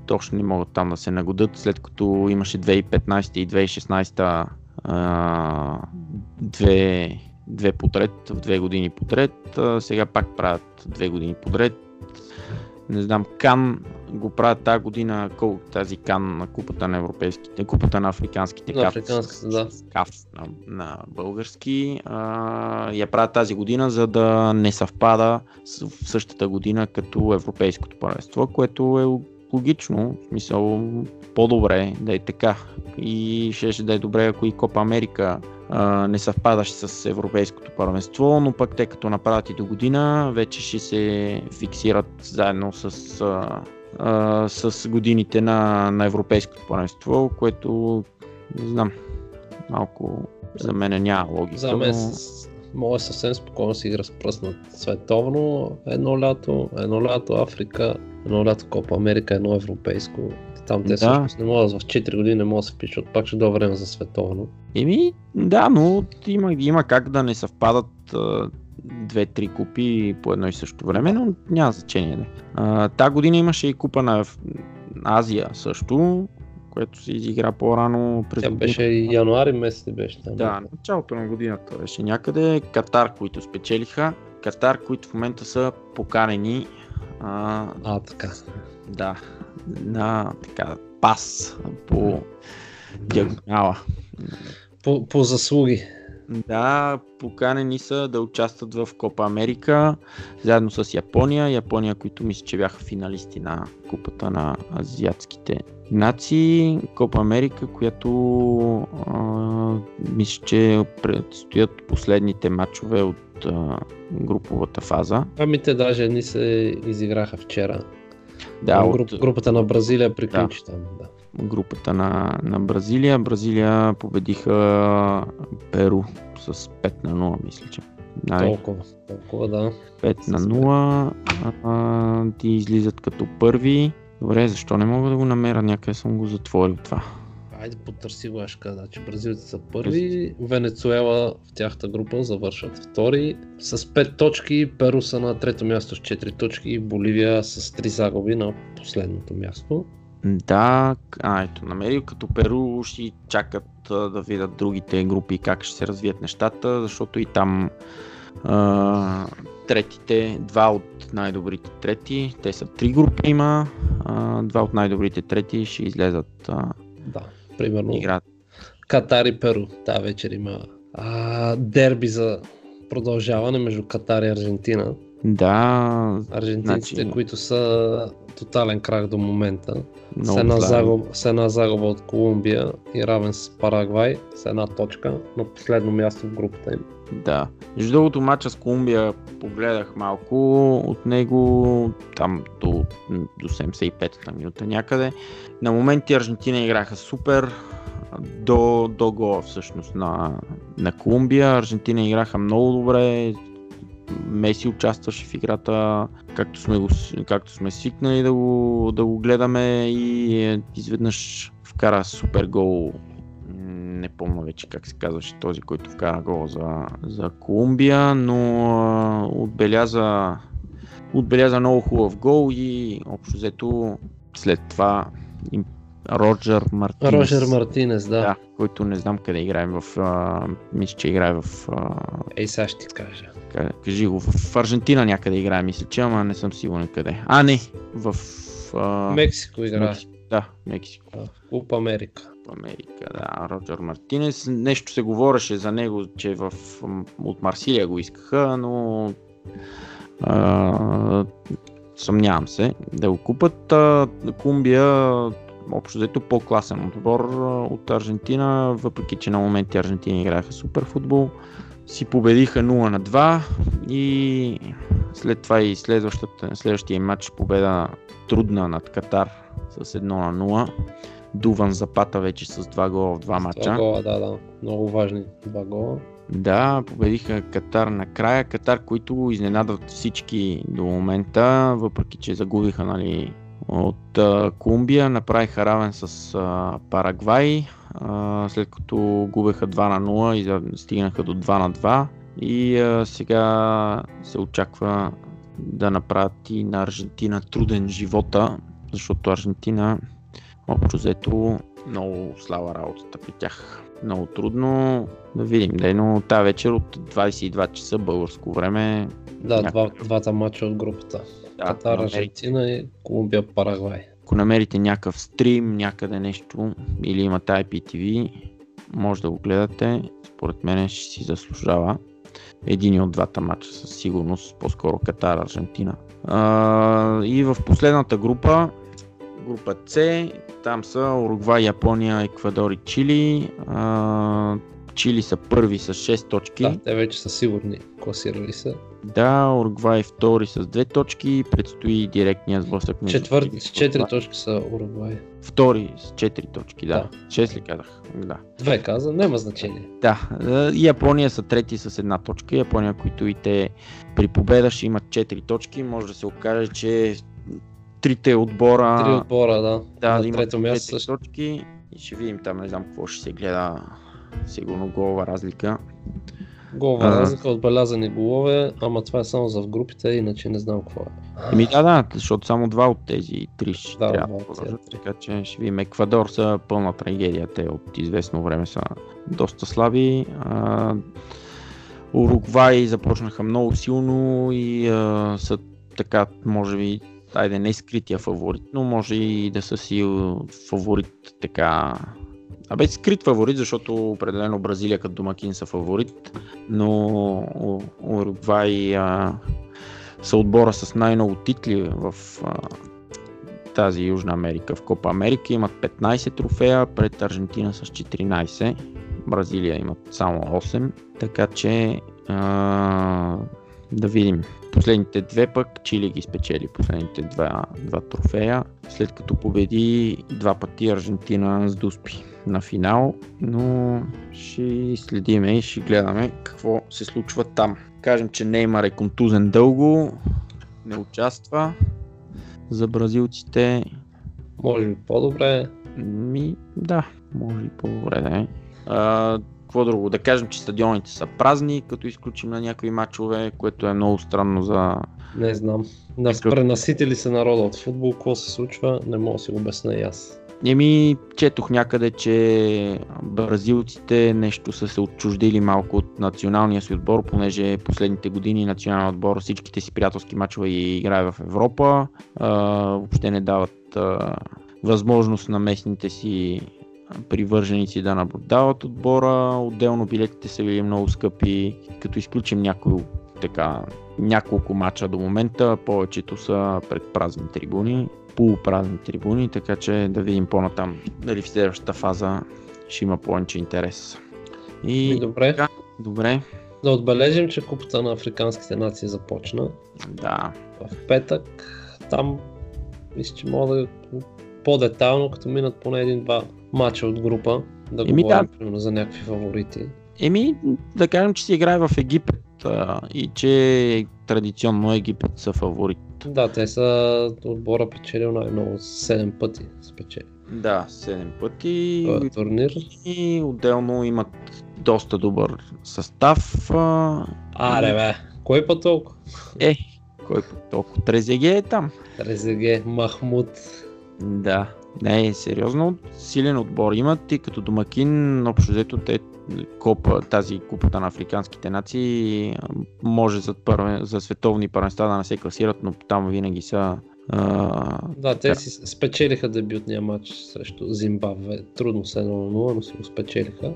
точно не могат там да се нагодят, след като имаше 2015 и 2016 а, две, две подред, в две години подред. А, сега пак правят две години подред. Не знам, Кан го правят тази година, тази Кан на купата на европейските, купата на африканските На африканските, да. каф на, на български. А, я правят тази година, за да не съвпада с, в същата година като европейското първенство, което е логично, в смисъл по-добре да е така. И ще, ще да е добре, ако и Копа Америка а, не съвпадащ с европейското първенство, но пък те като направят и до година, вече ще се фиксират заедно с, а, а, с годините на, на европейското първенство, което не знам, малко за мен няма логика. За мен но... може съвсем спокойно си ги разпръснат световно едно лято, едно лято Африка, едно лято Копа Америка, едно европейско. Там те Да. всъщност не могат в 4 години не могат да се впишат, пак ще до време за световно. Еми, да, но има, има как да не съвпадат две-три купи по едно и също време, но няма значение. Да. А, та година имаше и купа на Азия също, което се изигра по-рано през Тя годината. беше и януари месец беше там. Да, началото на годината беше някъде. Катар, които спечелиха. Катар, които в момента са поканени а, А, така. да, на така, пас по диагонала. По, по заслуги. Да, поканени са да участват в Копа Америка, заедно с Япония. Япония, които мисля, че бяха финалисти на Купата на азиатските нации. Копа Америка, която а, мисля, че предстоят последните матчове от а, груповата фаза. Ами те даже едни се изиграха вчера. Да, Груп, от групата на Бразилия приключи там. Да. групата на, на Бразилия. Бразилия победиха Перу с 5 на 0, мисля, че. Нали? Толкова, толкова, да. 5 на 0. А, ти излизат като първи. Добре, защо не мога да го намеря? Някъде съм го затворил това. Айде потърси го, аз ще кажа. Значи бразилците са първи, Венецуела в тяхната група завършват втори с 5 точки, Перу са на трето място с 4 точки и Боливия с 3 загуби на последното място. Да, а, ето, намерил като Перу ще чакат да видят другите групи как ще се развият нещата, защото и там а, третите, два от най-добрите трети, те са три групи има, а, два от най-добрите трети ще излезат а, Да, примерно играят. Катар и Перу. Та вечер има а, дерби за продължаване между Катар и Аржентина. Да, Аржентинците, Значи- които са тотален крах до момента. С една, загуба, с една загуба от Колумбия и равен с Парагвай с една точка на последно място в групата им. Да. Между другото, матча с Колумбия погледах малко от него там до, до 75-та минута някъде. На моменти Аржентина играха супер до, до гола всъщност на, на Колумбия. Аржентина играха много добре. Меси участваше в играта, както сме, го, както сме свикнали да го, да го гледаме и е, изведнъж вкара супер гол не помня вече как се казваше този, който вкара гол за, за Колумбия, но а, отбеляза, отбеляза много хубав гол и общо взето след това им, Роджер Мартинес. Рожер Мартинес, да. Да, който не знам къде играе в... А, мисля, че играе в... А, Ей, сега ще ти кажа. кажи го, в Аржентина някъде играе, мисля, че, ама не съм сигурен къде. А, не, в... А, Мексико играе. Мексико. Да, Мексико. Да, в Америка. Америка, да, Роджер Мартинес. Нещо се говореше за него, че в, от Марсилия го искаха, но а, съмнявам се да го купат. А, Колумбия общо взето по-класен отбор от Аржентина, въпреки че на моменти Аржентина играха супер футбол. Си победиха 0 на 2 и след това и следващия матч победа трудна над Катар с 1 на 0. Дуван Запата вече с два гола в два мача. гола, да, да. Много важни два гола. Да, победиха Катар накрая. Катар, които изненадват всички до момента, въпреки че загубиха нали, от а, Колумбия, направиха равен с а, Парагвай, а, след като губеха 2 на 0 и стигнаха до 2 на 2. И а, сега се очаква да направят и на Аржентина труден живота, защото Аржентина общо взето много слава работата при тях. Много трудно да видим, да, но тази вечер от 22 часа българско време Да, Някакъв. два, двата матча от групата. да, Катар, намерите, Аржентина и Колумбия, Парагвай. ако намерите някакъв стрим, някъде нещо или имате IPTV, може да го гледате. Според мен ще си заслужава. Един от двата матча със сигурност, по-скоро Катар, Аржентина. А, и в последната група, група С, там са Уругвай, Япония, Еквадор и Чили. А, Чили са първи с 6 точки. Да, те вече са сигурни, класирали са. Да, Уругвай втори с 2 точки. Предстои директния сблъсък. Четвърти с 4 Уругвай. точки са Уругвай. Втори с 4 точки, да. Да. 6 ли казах? Да. Две каза, няма значение. Да, Япония са трети с една точка. Япония, които и те при победа ще имат 4 точки. Може да се окаже, че трите отбора Три отбора, да. да, на да трето място 4 също. точки. И ще видим там, не знам какво ще се гледа. Сигурно голова разлика. Голова А. разлика, отбелязани голове, ама това е само за в групите, иначе не знам какво е. Еми да, да, защото само два от тези три ще Да, трябва да продължат. Така че ще видим. Еквадор са пълна трагедия. Те от известно време са доста слаби. А, Уругвай започнаха много силно и а, са така, може би, айде не скрития фаворит, но може и да са си фаворит така Абе, скрит фаворит, защото определено Бразилия като домакин са фаворит, но Уругвай а, са отбора с най-много титли в а, тази Южна Америка. В Копа Америка имат 15 трофея, пред Аржентина с 14. Бразилия имат само 8. Така че а, да видим. Последните две пък Чили ги спечели последните два, два трофея, след като победи два пъти Аржентина с Дуспи на финал, но ще следиме и ще гледаме какво се случва там. Кажем, че Неймар е контузен дълго, не участва. За бразилците, Може би по-добре. ми да, може и по-добре да е. Какво друго? Да кажем, че стадионите са празни, като изключим на някои матчове, което е много странно за... Не знам. Да Такъв- пренаситили се народа от футбол, какво се случва, не мога да си го обясня и аз. Еми, четох някъде, че бразилците нещо са се отчуждили малко от националния си отбор, понеже последните години националният отбор всичките си приятелски мачове и играе в Европа. А, въобще не дават а, възможност на местните си привърженици да наблюдават отбора. Отделно билетите са били много скъпи, като изключим някои така, няколко мача до момента, повечето са пред празни трибуни, полупразни трибуни, така че да видим по-натам дали в следващата фаза ще има повече интерес. И, И добре, така, добре, да отбележим, че Купата на африканските нации започна да, в петък. Там мисля, че мога да по-детайлно, като минат поне един-два матча от група, да Еми говорим да. примерно за някакви фаворити. Еми, да кажем, че се играе в Египет а, и че традиционно Египет са фаворит. Да, те са отбора печелил най-много 7 пъти спечели Да, 7 пъти. този турнир. И отделно имат доста добър състав. А, Аре бе, кой път толкова? е, кой пък толкова Трезеге е там. Резеге, Махмуд. Да, не, сериозно силен отбор имат и като домакин, общо взето те копа, тази купата на африканските нации може за, първе, за световни първенства да не се класират, но там винаги са а, Да, те си спечелиха дебютния матч срещу Зимбабве. Трудно се 0-0, но си го спечелиха.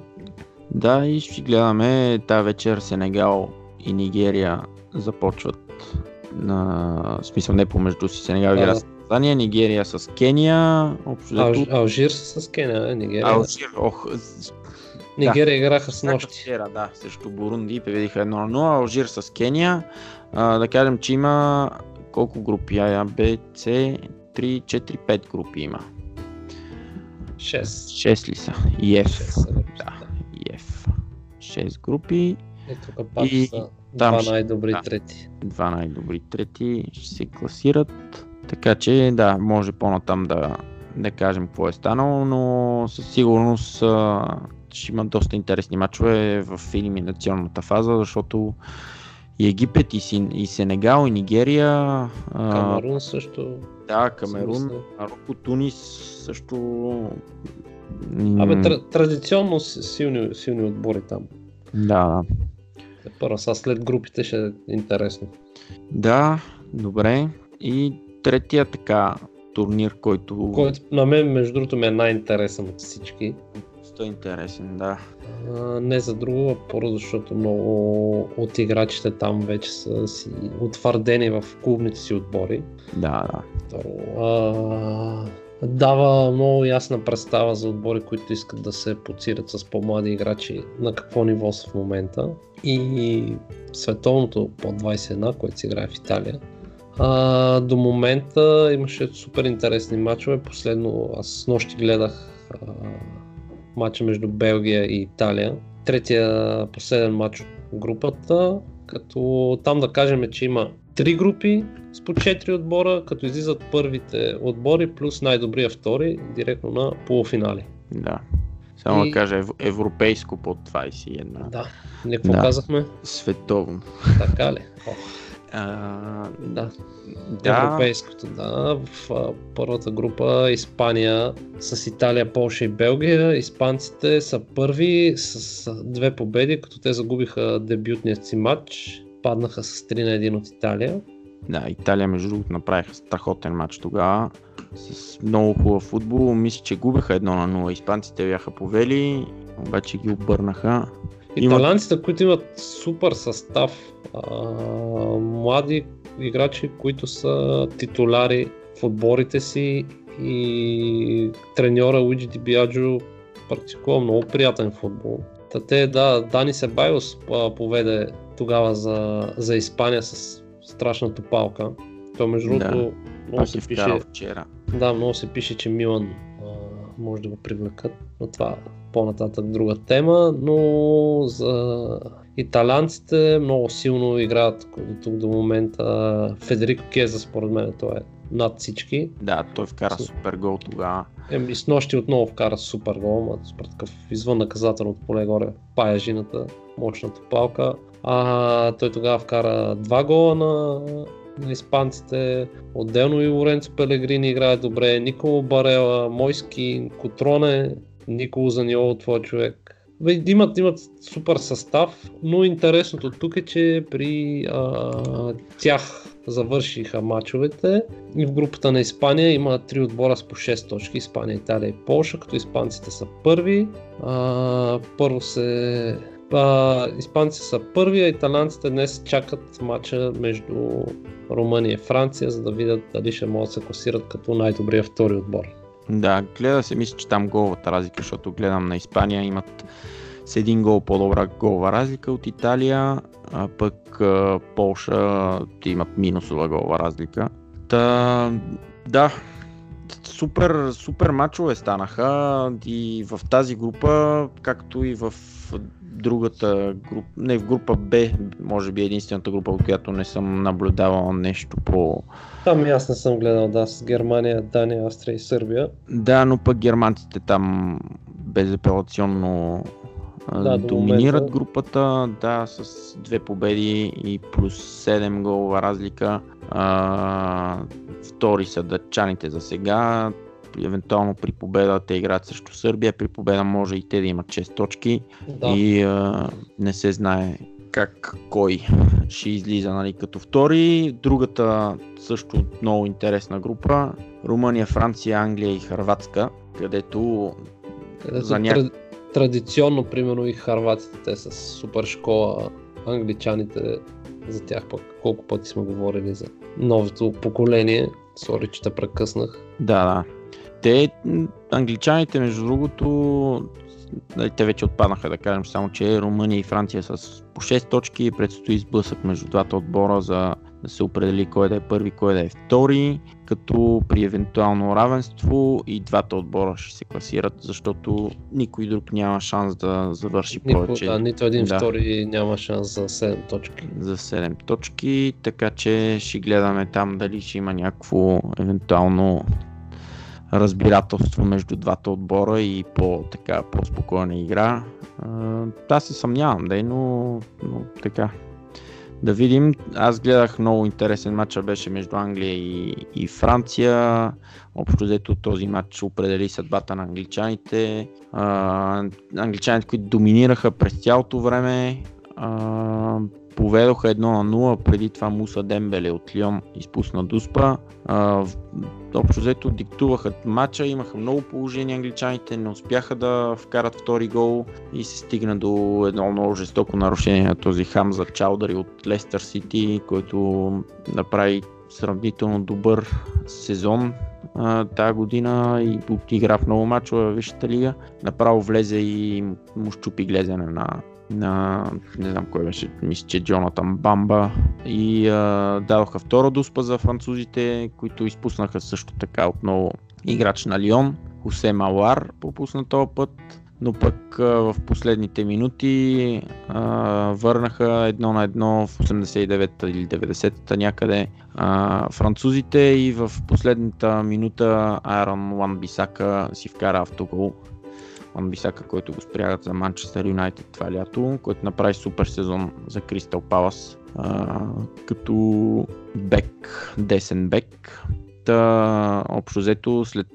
Да, и ще гледаме тази вечер Сенегал и Нигерия започват на смисъл не помежду си. Сенегал игра да. с Танзания, Нигерия с Кения, общо Ал, Алжир с Кения, е, Нигерия. Алжир, ох, Нигерия играха с нощи. Вчера, да, срещу Бурунди победиха 1 на 0, Алжир с Кения. А, да кажем, че има колко групи? А, Б, С, 3, 4, 5 групи има. 6. 6 ли са? И F. Шест са групите, Да, да. и F. 6 групи, И тук пак И са два най-добри да. трети. два най-добри трети ще се класират. Така че да, може по-натам да, да кажем какво е станало, но със сигурност а, ще има доста интересни матчове в елиминационната фаза, защото и Египет, и, Син, и Сенегал, и Нигерия, Камерун също. да, Камерун. Марокко, Тунис също. Абе, тр- традиционно си- силни, силни отбори там. Да, Първо, сега след групите ще е интересно. Да, добре. И третия така турнир, който Който на мен, между другото, ми е най-интересен от всички. доста интересен, да. А, не за друго, а първо защото много от играчите там вече са си утвърдени в клубните си отбори. Да, да. Второ, а, дава много ясна представа за отбори, които искат да се подсират с по-млади играчи на какво ниво са в момента. И световното по 21, което се играе в Италия. А, до момента имаше супер интересни матчове. Последно аз с нощи гледах а, матча между Белгия и Италия. Третия последен матч от групата, като там да кажем, че има три групи с по 4 отбора, като излизат първите отбори плюс най-добрия втори директно на полуфинали. Да. Само И- да кажа ев- европейско под 21. Да. Не какво Да. казахме? Световно. Така ли? Ох, А, да. да, Европейското, да. В а, първата група Испания с Италия, Полша и Белгия. Испанците са първи с две победи, като те загубиха дебютният си матч. Паднаха с 3 на 1 от Италия. да, Италия между другото направиха страхотен матч тогава. С много хубав футбол. Мисля, че губеха едно на 0. Испанците бяха повели, обаче ги обърнаха. Италианците, които имат супер състав, а, млади играчи, които са титуляри в отборите си и треньора Луиджи Ди Биаджо практикува много приятен футбол. Та те, да, Дани Себайос поведе тогава за, за Испания с страшната палка. То между Да. другото много Аз си се пише, вчера. да, много се пише, че Милан а, може да го привлекат, но това по-нататък друга тема, но за италянците много силно играят до тук до момента. Федерико Кеза според мен той е над всички. Да, той вкара супер гол тогава. Еми с нощи отново вкара супер гол, ма супер такъв извън наказателното поле горе, пая жината, мощната палка. А, той тогава вкара два гола на, на испанците. Отделно и Лоренцо Пелегрини играе добре, Николо Барела, Мойски, Котроне, Николо Заниоло, твой човек. Имат, имат супер състав, но интересното тук е, че при а, тях завършиха мачовете и в групата на Испания има три отбора с по 6 точки Испания, Италия и Полша, като испанците са първи. А, първо се а, испанците са първи, а италянците днес чакат матча между Румъния и Франция, за да видят дали ще могат да се класират като най-добрия втори отбор. Да, гледа се, мисля, че там головата разлика, защото гледам на Испания имат с един гол по-добра голова разлика от Италия, а пък а, Полша имат минусова голова разлика. Та, да, супер, супер матчове станаха и в тази група, както и в другата група, не в група Б, може би единствената група, от която не съм наблюдавал нещо по... Там и аз не съм гледал, да, с Германия, Дания, Австрия и Сърбия. Да, но пък германците там безапелационно Да, до доминират момента. групата, да, с две победи и плюс 7 голова разлика. А, втори са дъчаните за сега. Евентуално при победа те играят срещу Сърбия, при победа може и те да имат 6 точки Да. и а, не се знае как кой ще излиза нали, като втори. Другата също много интересна група Румъния, Франция, Англия и Харватска, където Където за ня- тра- традиционно, примерно и харватите, те са супер школа, англичаните, за тях пък колко пъти сме говорили за новото поколение. Сори, че те прекъснах. Да, да. Те, англичаните, между другото, нали, те вече отпаднаха, да кажем, само че Румъния и Франция с по 6 точки. Предстои сблъсък между двата отбора за да се определи кой да е първи, кой да е втори, като при евентуално равенство и двата отбора ще се класират, защото никой друг няма шанс да завърши Никой, повече да, нито един да. втори няма шанс за 7 точки. за 7 точки, така че ще гледаме там дали ще има някакво евентуално разбирателство между двата отбора и по, така, по-спокойна игра. Аз се съмнявам, да, но, но така. Да видим. Аз гледах много интересен матч, беше между Англия и, и Франция. Общо взето този матч определи съдбата на англичаните. А, англичаните, които доминираха през цялото време, а, поведоха 1 на 0, преди това Муса Дембеле от Лион изпусна Дуспа. А, общо взето диктуваха матча, имаха много положения англичаните, не успяха да вкарат втори гол и се стигна до едно много жестоко нарушение на този Хамза Чалдари от Лестър Сити, който направи сравнително добър сезон тази година и игра в много мачове в Висшата лига. Направо влезе и му щупи глезене на, на не знам кой беше, мисля, че Джонатан Бамба. И а, дадоха втора дуспа за французите, които изпуснаха също така отново играч на Лион, Хосе Малар пропусна този път, но пък а, в последните минути а, върнаха едно на едно в 89-та или 90-та някъде а, французите. И в последната минута Айрон Лан Бисака си вкара автогол. Лан Бисака, който го спрягат за Манчестър Юнайтед това лято, който направи супер сезон за Кристал Палас като бек, десен бек. Та, общо взето, след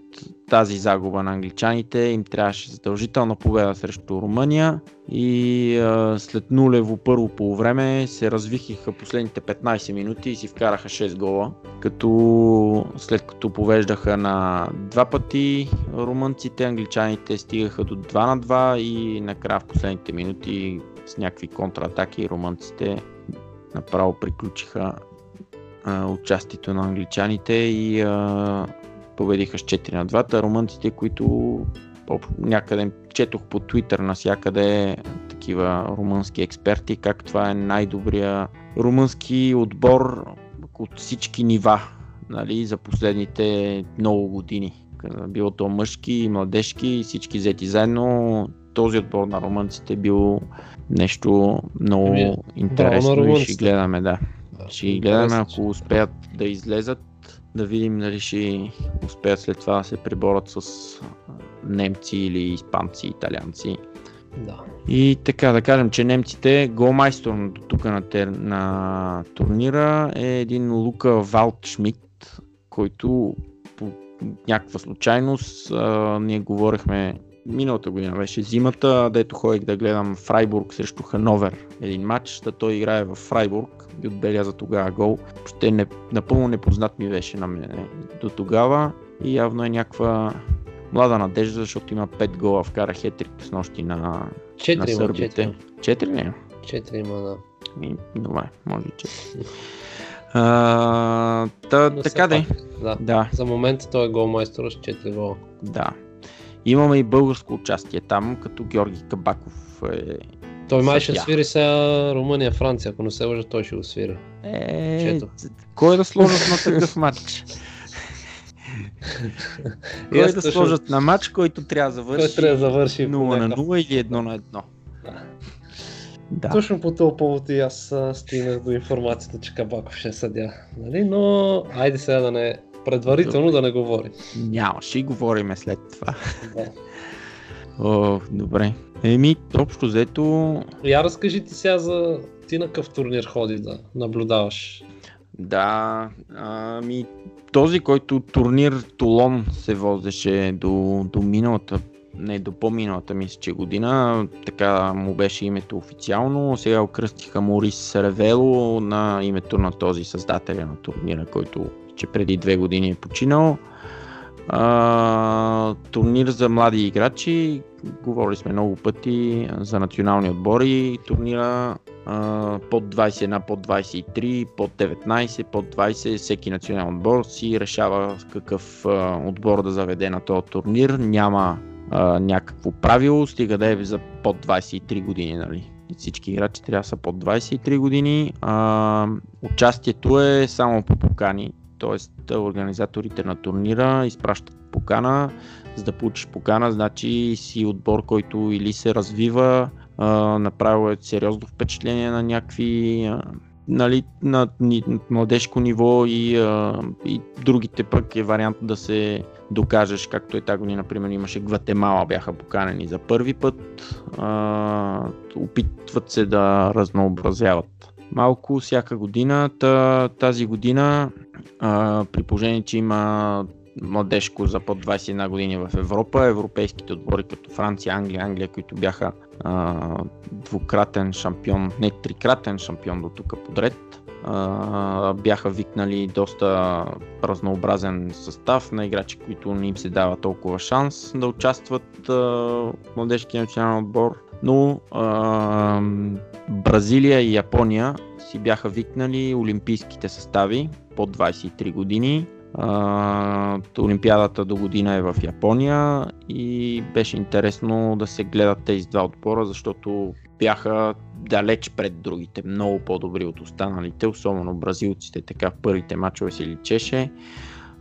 тази загуба на англичаните им трябваше задължителна победа срещу Румъния и а, след нулево първо по време се развихиха последните 15 минути и си вкараха 6 гола, като след като повеждаха на два пъти румънците, англичаните стигаха до 2 на 2 и накрая в последните минути с някакви контратаки румънците направо приключиха а, участието на англичаните и а, победиха с 4 на 2. Румънците, които някъде четох по Twitter насякъде такива румънски експерти, как това е най-добрия румънски отбор от всички нива нали, за последните много години. Било то мъжки и младежки, всички взети заедно. Този отбор на румънците е бил нещо много Ами, интересно и ще гледаме, да. Ще ги гледаме, ако успеят да излезат, да видим дали ще успеят след това да се приборят с немци или испанци, италианци. Да. И така да кажем, че немците, голмайстор до тук на, тер, на турнира е един Лука Валтшмит, който по някаква случайност а, ние говорихме миналата година беше зимата, дето ходих да гледам Фрайбург срещу Хановер един матч, да той играе в Фрайбург и отбеляза тогава гол. Ще не, напълно непознат ми беше на мен до тогава и явно е някаква млада надежда, защото има 5 гола, вкара хетрик с нощи на, на Четири има, сърбите. четири. 4 ли? е? Четири има, да. Ми, Добре, може и 4. А, та, Но така пак, Да. Да, За момента той е голмайстор с 4 гола. да. Имаме и българско участие там, като Георги Кабаков е... Той май ще свири сега Румъния, Франция. Ако не се лъжа, той ще го свири. е... Чето. Кой да сложат на такъв матч? *laughs* Кой да точно- сложат на матч, който трябва да завърши Той трябва да завърши 0 по на някакъв- 0 или 1 на 1. Да. Точно по този повод и аз стигнах до информацията, че Кабаков ще е съдя. Нали? Но айде сега да не предварително да не говори. Няма, ще говориме след това. Да. *laughs* О, добре. Еми, общо взето, Я разкажи ти сега за ти на какъв турнир ходи да наблюдаваш. Да, ами този, който турнир Тулон се возеше до, до миналата, не до по-миналата мисля, че година, така му беше името официално, сега окръстиха Морис Ревело на името на този създателя на турнира, който че преди две години е починал. А, турнир за млади играчи, говорили сме много пъти за национални отбори, турнира а, под 21, под 23, под 19, под 20, всеки национален отбор си решава какъв а, отбор да заведе на този турнир. Няма а, някакво правило, стига да е за под 23 години, нали? Всички играчи трябва да са под 23 години. А, участието е само по покани, т.е. организаторите на турнира изпращат покана, за да получиш покана, значи си отбор, който или се развива, направил е сериозно впечатление на някакви нали, на, на младежко ниво и, и другите пък е вариант да се докажеш, както е тази година, например, имаше Гватемала, бяха поканени за първи път, опитват се да разнообразяват малко всяка година. Та, тази година, а, при положение, че има младежко за под 21 години в Европа, европейските отбори като Франция, Англия, Англия, които бяха а, двукратен шампион, не трикратен шампион до тук подред, а, бяха викнали доста разнообразен състав на играчи, които не им се дава толкова шанс да участват а, в младежкия национален отбор. Но а, Бразилия и Япония си бяха викнали олимпийските състави под 23 години. А, Олимпиадата до година е в Япония и беше интересно да се гледат тези два отбора, защото бяха далеч пред другите, много по-добри от останалите, особено бразилците, така в първите мачове се личеше.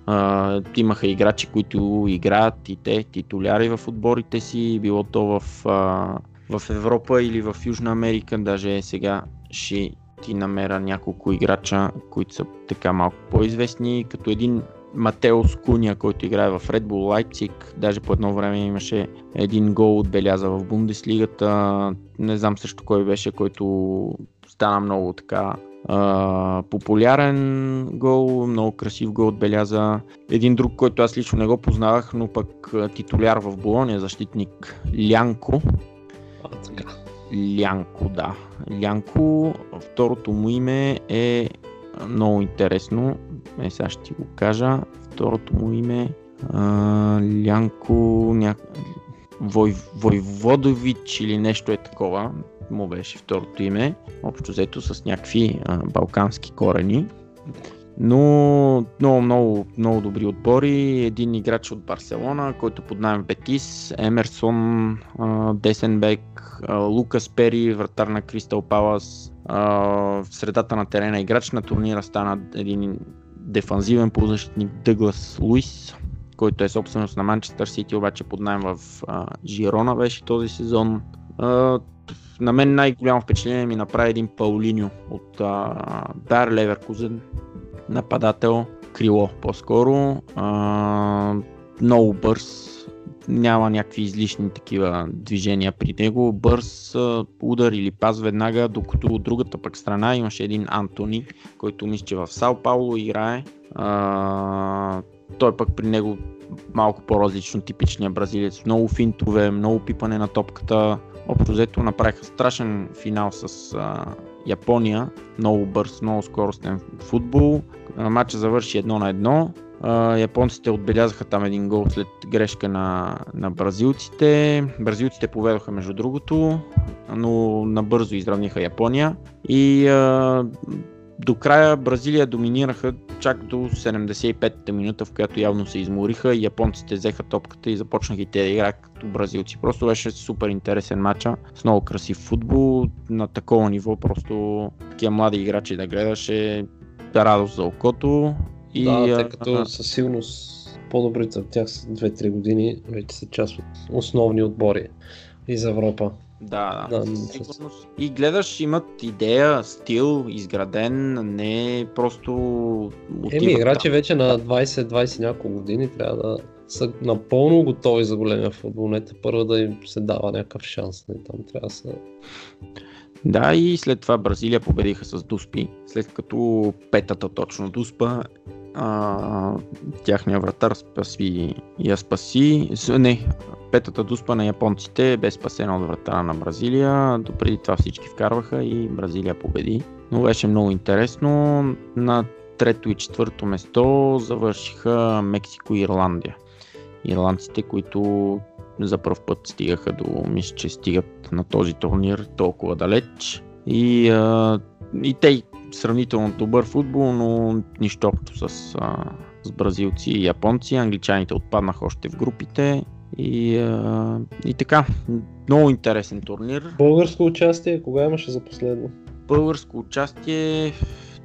А, имаха играчи, които играят и те титуляри в отборите си, било то в, а, в Европа или в Южна Америка, даже сега ще ти намеря няколко играча, които са така малко по-известни, като един Матеос Куния, който играе в Red Bull Leipzig, даже по едно време имаше един гол отбеляза в Бундеслигата, не знам също кой беше, който стана много така Uh, популярен гол, много красив гол отбеляза. Един друг, който аз лично не го познавах, но пък титуляр в Болония, защитник Лянко. А, така. Лянко, да. Лянко, второто му име е много интересно. Е, сега ще ти го кажа. Второто му име а, Лянко ня... Вой... Войводович или нещо е такова. Му беше второто име. Общо взето с някакви а, балкански корени. Но много, много, много добри отбори. Един играч от Барселона, който под найем Бетис, Емерсон, Десенбек, Лукас Пери, вратар на Кристал Палас. В средата на терена играч на турнира стана един дефанзивен полузащитник Дъглас Луис, който е собственост на Манчестър Сити, обаче под найем в Жирона беше този сезон. На мен най-голямо впечатление ми направи един Паулиньо от Дар Леверкузен, нападател, крило по-скоро, а, много бърз, няма някакви излишни такива движения при него, бърз удар или пас веднага, докато от другата пък страна имаше един Антони, който мисля, че в Сао Пауло играе. А, той пък при него малко по-различно типичния бразилец. Много финтове, много пипане на топката. Общо взето направиха страшен финал с а, Япония. Много бърз, много скоростен футбол. Матча завърши едно на едно. Японците отбелязаха там един гол след грешка на, на бразилците. Бразилците поведоха между другото, но набързо изравниха Япония. И а, до края Бразилия доминираха чак до 75-та минута, в която явно се измориха и японците взеха топката и започнаха и те да играят като бразилци. Просто беше супер интересен матч, с много красив футбол, на такова ниво, просто такива млади играчи да гледаш е радост за окото. И, да, тъй като със сигурност по-добрите от тях са 2-3 години, вече са част от основни отбори из Европа. Да, да. Сигурност. И гледаш, имат идея, стил, изграден, не просто... Еми, играчи вече на 20-20 няколко години трябва да са напълно готови за големия футбол, не първо да им се дава някакъв шанс. Не, там трябва да са... Да, и след това Бразилия победиха с Дуспи, след като петата точно Дуспа а, тяхния вратар спаси, я спаси. Не, петата дуспа на японците бе спасена от вратара на Бразилия. Допреди това всички вкарваха и Бразилия победи. Но беше много интересно. На трето и четвърто место завършиха Мексико и Ирландия. Ирландците, които за първ път стигаха до, мисля, че стигат на този турнир толкова далеч. И, а, и те сравнително добър футбол, но нищо общо с, а, с бразилци и японци. Англичаните отпаднаха още в групите. И, а, и така, много интересен турнир. Българско участие, кога имаше за последно? Българско участие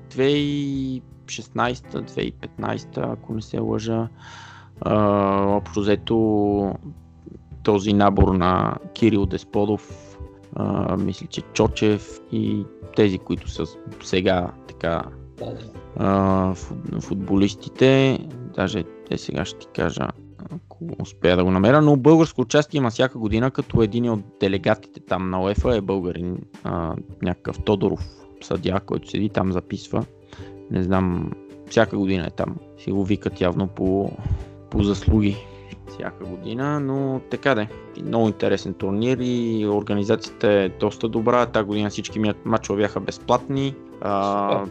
2016-2015, ако не се лъжа. А, общо взето този набор на Кирил Десподов, а, мисля, че Чочев и тези, които са сега така а, футболистите, даже те сега ще ти кажа, ако успея да го намеря, но българско участие има всяка година, като един от делегатите там на ОЕФА е българин, а, някакъв Тодоров съдя, който седи там записва. Не знам, всяка година е там. Си го викат явно по, по заслуги всяка година, но така де. Много интересен турнир и организацията е доста добра. Та година всички матчове бяха безплатни. А,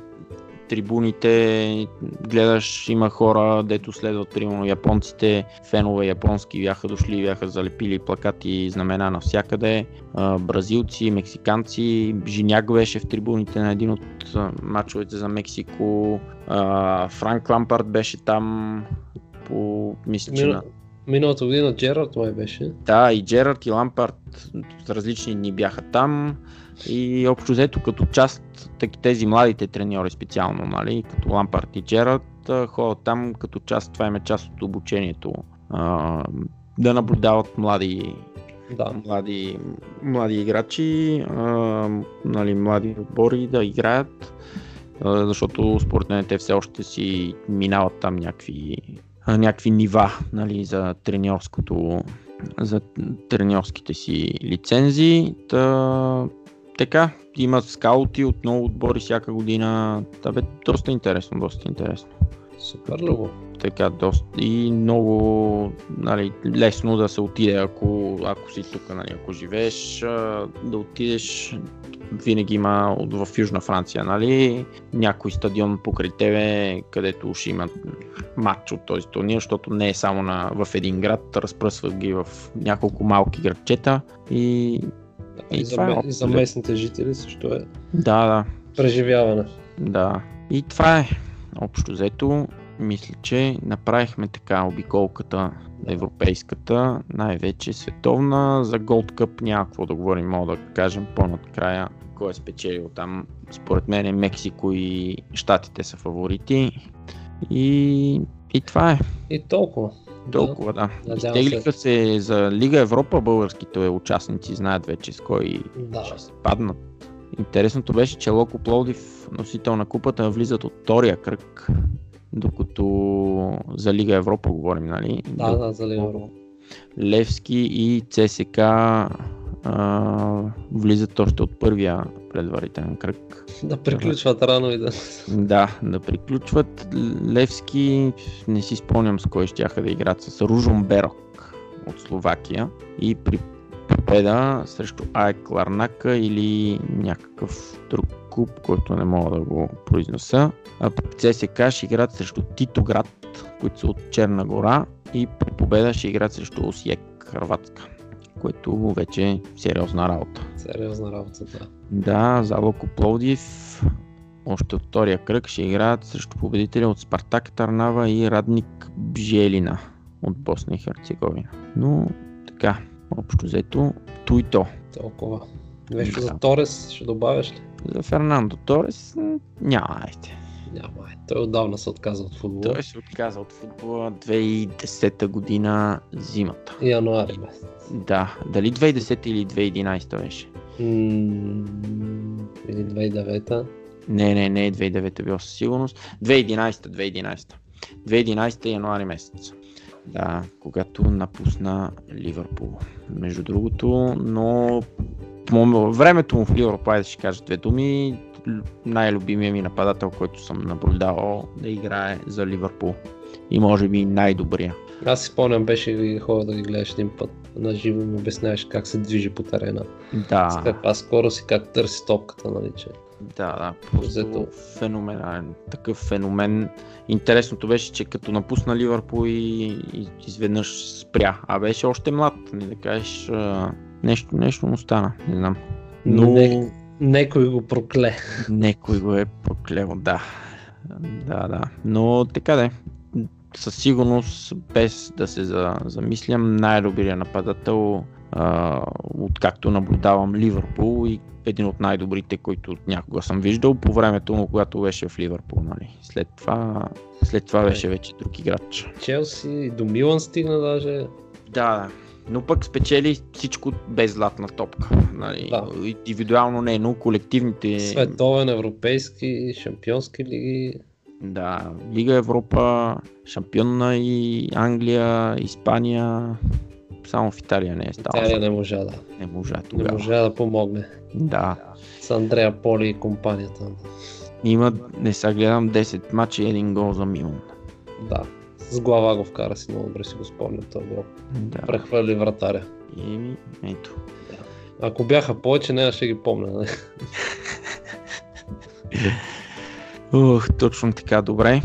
трибуните, гледаш, има хора, дето следват, примерно, японците, фенове японски бяха дошли, бяха залепили плакати и знамена навсякъде, бразилци, мексиканци, Жиняк беше в трибуните на един от мачовете за Мексико, Франк Лампард беше там, по, мисля, че на Миналата година Джерард май беше. да, и Джерард и Лампард различни дни бяха там и общо взето като част тези младите треньори специално, нали, като Лампард и Джерард ходят там като част, това им е част от обучението. А, да наблюдават млади, Да. млади, млади играчи, а, нали, млади отбори да играят, а, защото според мен те все още си минават там някакви, някакви нива нали, за треньорското за треньорските си лицензии. Та, така, има скаути от много отбори всяка година. Та бе, доста интересно, доста интересно. Супер любо. Така, доста и много нали, лесно да се отиде, ако, ако си тук, нали, ако живееш, да отидеш винаги има от- в Южна Франция, нали, някой стадион покрай тебе, където ще има матч от този турнир, защото не е само на, в един град, разпръсват ги в няколко малки градчета и И, И за, е и за местните жители също е да, да, преживяване. Да. И това е общо взето. Мисля, че направихме така обиколката европейската, най-вече световна. За Gold Cup няма какво да говорим, мога да кажем по-надкрая кой е спечелил там. Според мен е Мексико и Штатите са фаворити. И, и това е. И толкова. Толкова, да. Надявам Изтеглиха се за Лига Европа, българските участници знаят вече с кой Да. ще се паднат. Интересното беше, че Локо Пловдив, носител на купата, влизат от втория кръг, докато за Лига Европа говорим, нали? Да, да, за Лига Европа. Левски и ЦСК а, влизат още от първия предварителен кръг. Да приключват рано и да. Да, да приключват. Левски, не си спомням с кой щяха да играят, с Ружон Берок от Словакия и при победа срещу Айк Ларнака или някакъв друг клуб, който не мога да го произнеса. А ЦСКА ще играят срещу Титоград, които са от Черна гора и при победа ще играят срещу Осиек, Хрватска, което вече е сериозна работа. Сериозна работа, да. Да, за Локо Пловдив още от втория кръг ще играят срещу победителя от Спартак Тарнава и Радник Бжелина от Босна и Херцеговина. Но така, общо взето, то и то. Толкова. Нещо Да. за Торес ще добавяш ли? За Фернандо Торес м, няма, е. Той отдавна се отказа от футбола. Той се отказа от футбола 2010 година зимата. Януари месец. Да, дали 2010 или 2011 беше? М, Или 2009 Не, не, не, 2009 било със сигурност. 2011, 2011. 2011 януари месец. Да, когато напусна Ливърпул. Между другото, но времето му в Ливърпул, айде ще кажа две думи, най-любимия ми нападател, който съм наблюдавал да играе за Ливърпул. И може би най-добрия. Аз си спомням, беше хора да ги гледаш един път. На живо ми обясняваш как се движи по терена. С Да, каква скорост и как търси топката, нали, че. Да, да, просто феноменален. Такъв феномен. Интересното беше, че като напусна Ливърпул и, и изведнъж спря. А беше още млад, не да кажеш, а, нещо, нещо му стана, не знам. Но Не- Некой го прокле. некой го е проклел, да. Да, да. Но така да е. Със сигурност, без да се за, замислям, най-добрият нападател, а, откакто наблюдавам Ливърпул и един от най-добрите, които някога съм виждал по времето му, когато беше в Ливърпул. Нали. След това, след това беше вече друг играч. Челси до Милан стигна даже. Да, да. Но пък спечели всичко без златна топка. Нали. Да. Индивидуално не, но колективните... Световен, европейски, шампионски лиги. Да, Лига Европа, шампионна и Англия, Испания. Само в Италия не е ставало. Италия не можа да. Не можа Не тогава. можа да помогне. Да. С Андрея Поли и компанията. Има, не сега гледам 10 мача и един гол за Милан. Да. С глава го вкара си, много добре си го спомням този гол. Да. Прехвърли вратаря. И ето. Ако бяха повече, нямаше да ги помня. нали? Ух, точно така, добре.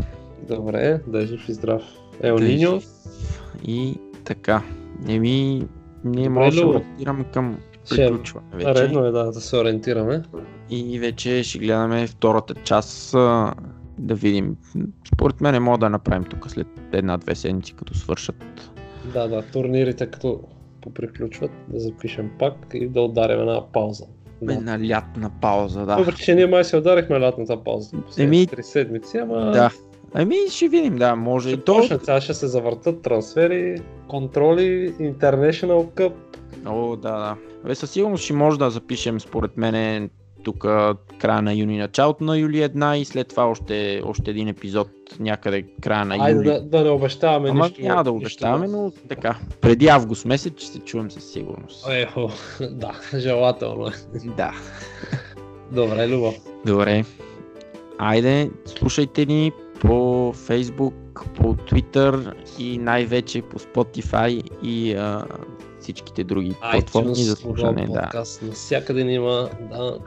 Добре, да е жив и здрав. Ел Ниньо. И така. Еми, ние Добре, може да ориентираме към Ще- приключване вече. редно е да, да се ориентираме. И вече ще гледаме втората част да видим. Според мен мога да направим тук след една-две седмици, като свършат. Да, да, турнирите като поприключват, да запишем пак и да ударим една пауза. Да. Една лятна пауза, да. Въпреки, че ние май се ударихме лятната пауза. Еми, три седмици, ама... Да. Ами ще видим, да, може и то. почне, сега ще се завъртат трансфери, контроли, International Cup. О, да, да. Бе, със сигурност ще може да запишем, според мен, тук края на юни, началото на юли една и след това още, още един епизод някъде края на Айде юли. да, да не обещаваме Ама нищо. няма да обещаваме, но така. Преди август месец ще се чуем със сигурност. Ехо, да, желателно е. Да. Добре, Любо. Добре. Айде, слушайте ни по Facebook, по Twitter и най-вече по Spotify и а, всичките други платформи за слушане. Да. подкаст, навсякъде ни има, да.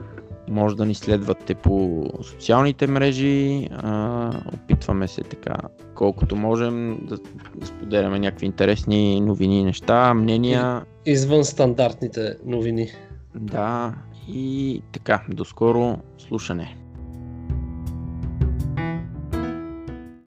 Може да ни следвате по социалните мрежи. А, опитваме се така, колкото можем да, да споделяме някакви интересни новини, неща, мнения. Извън стандартните новини. Да. И така, до скоро слушане.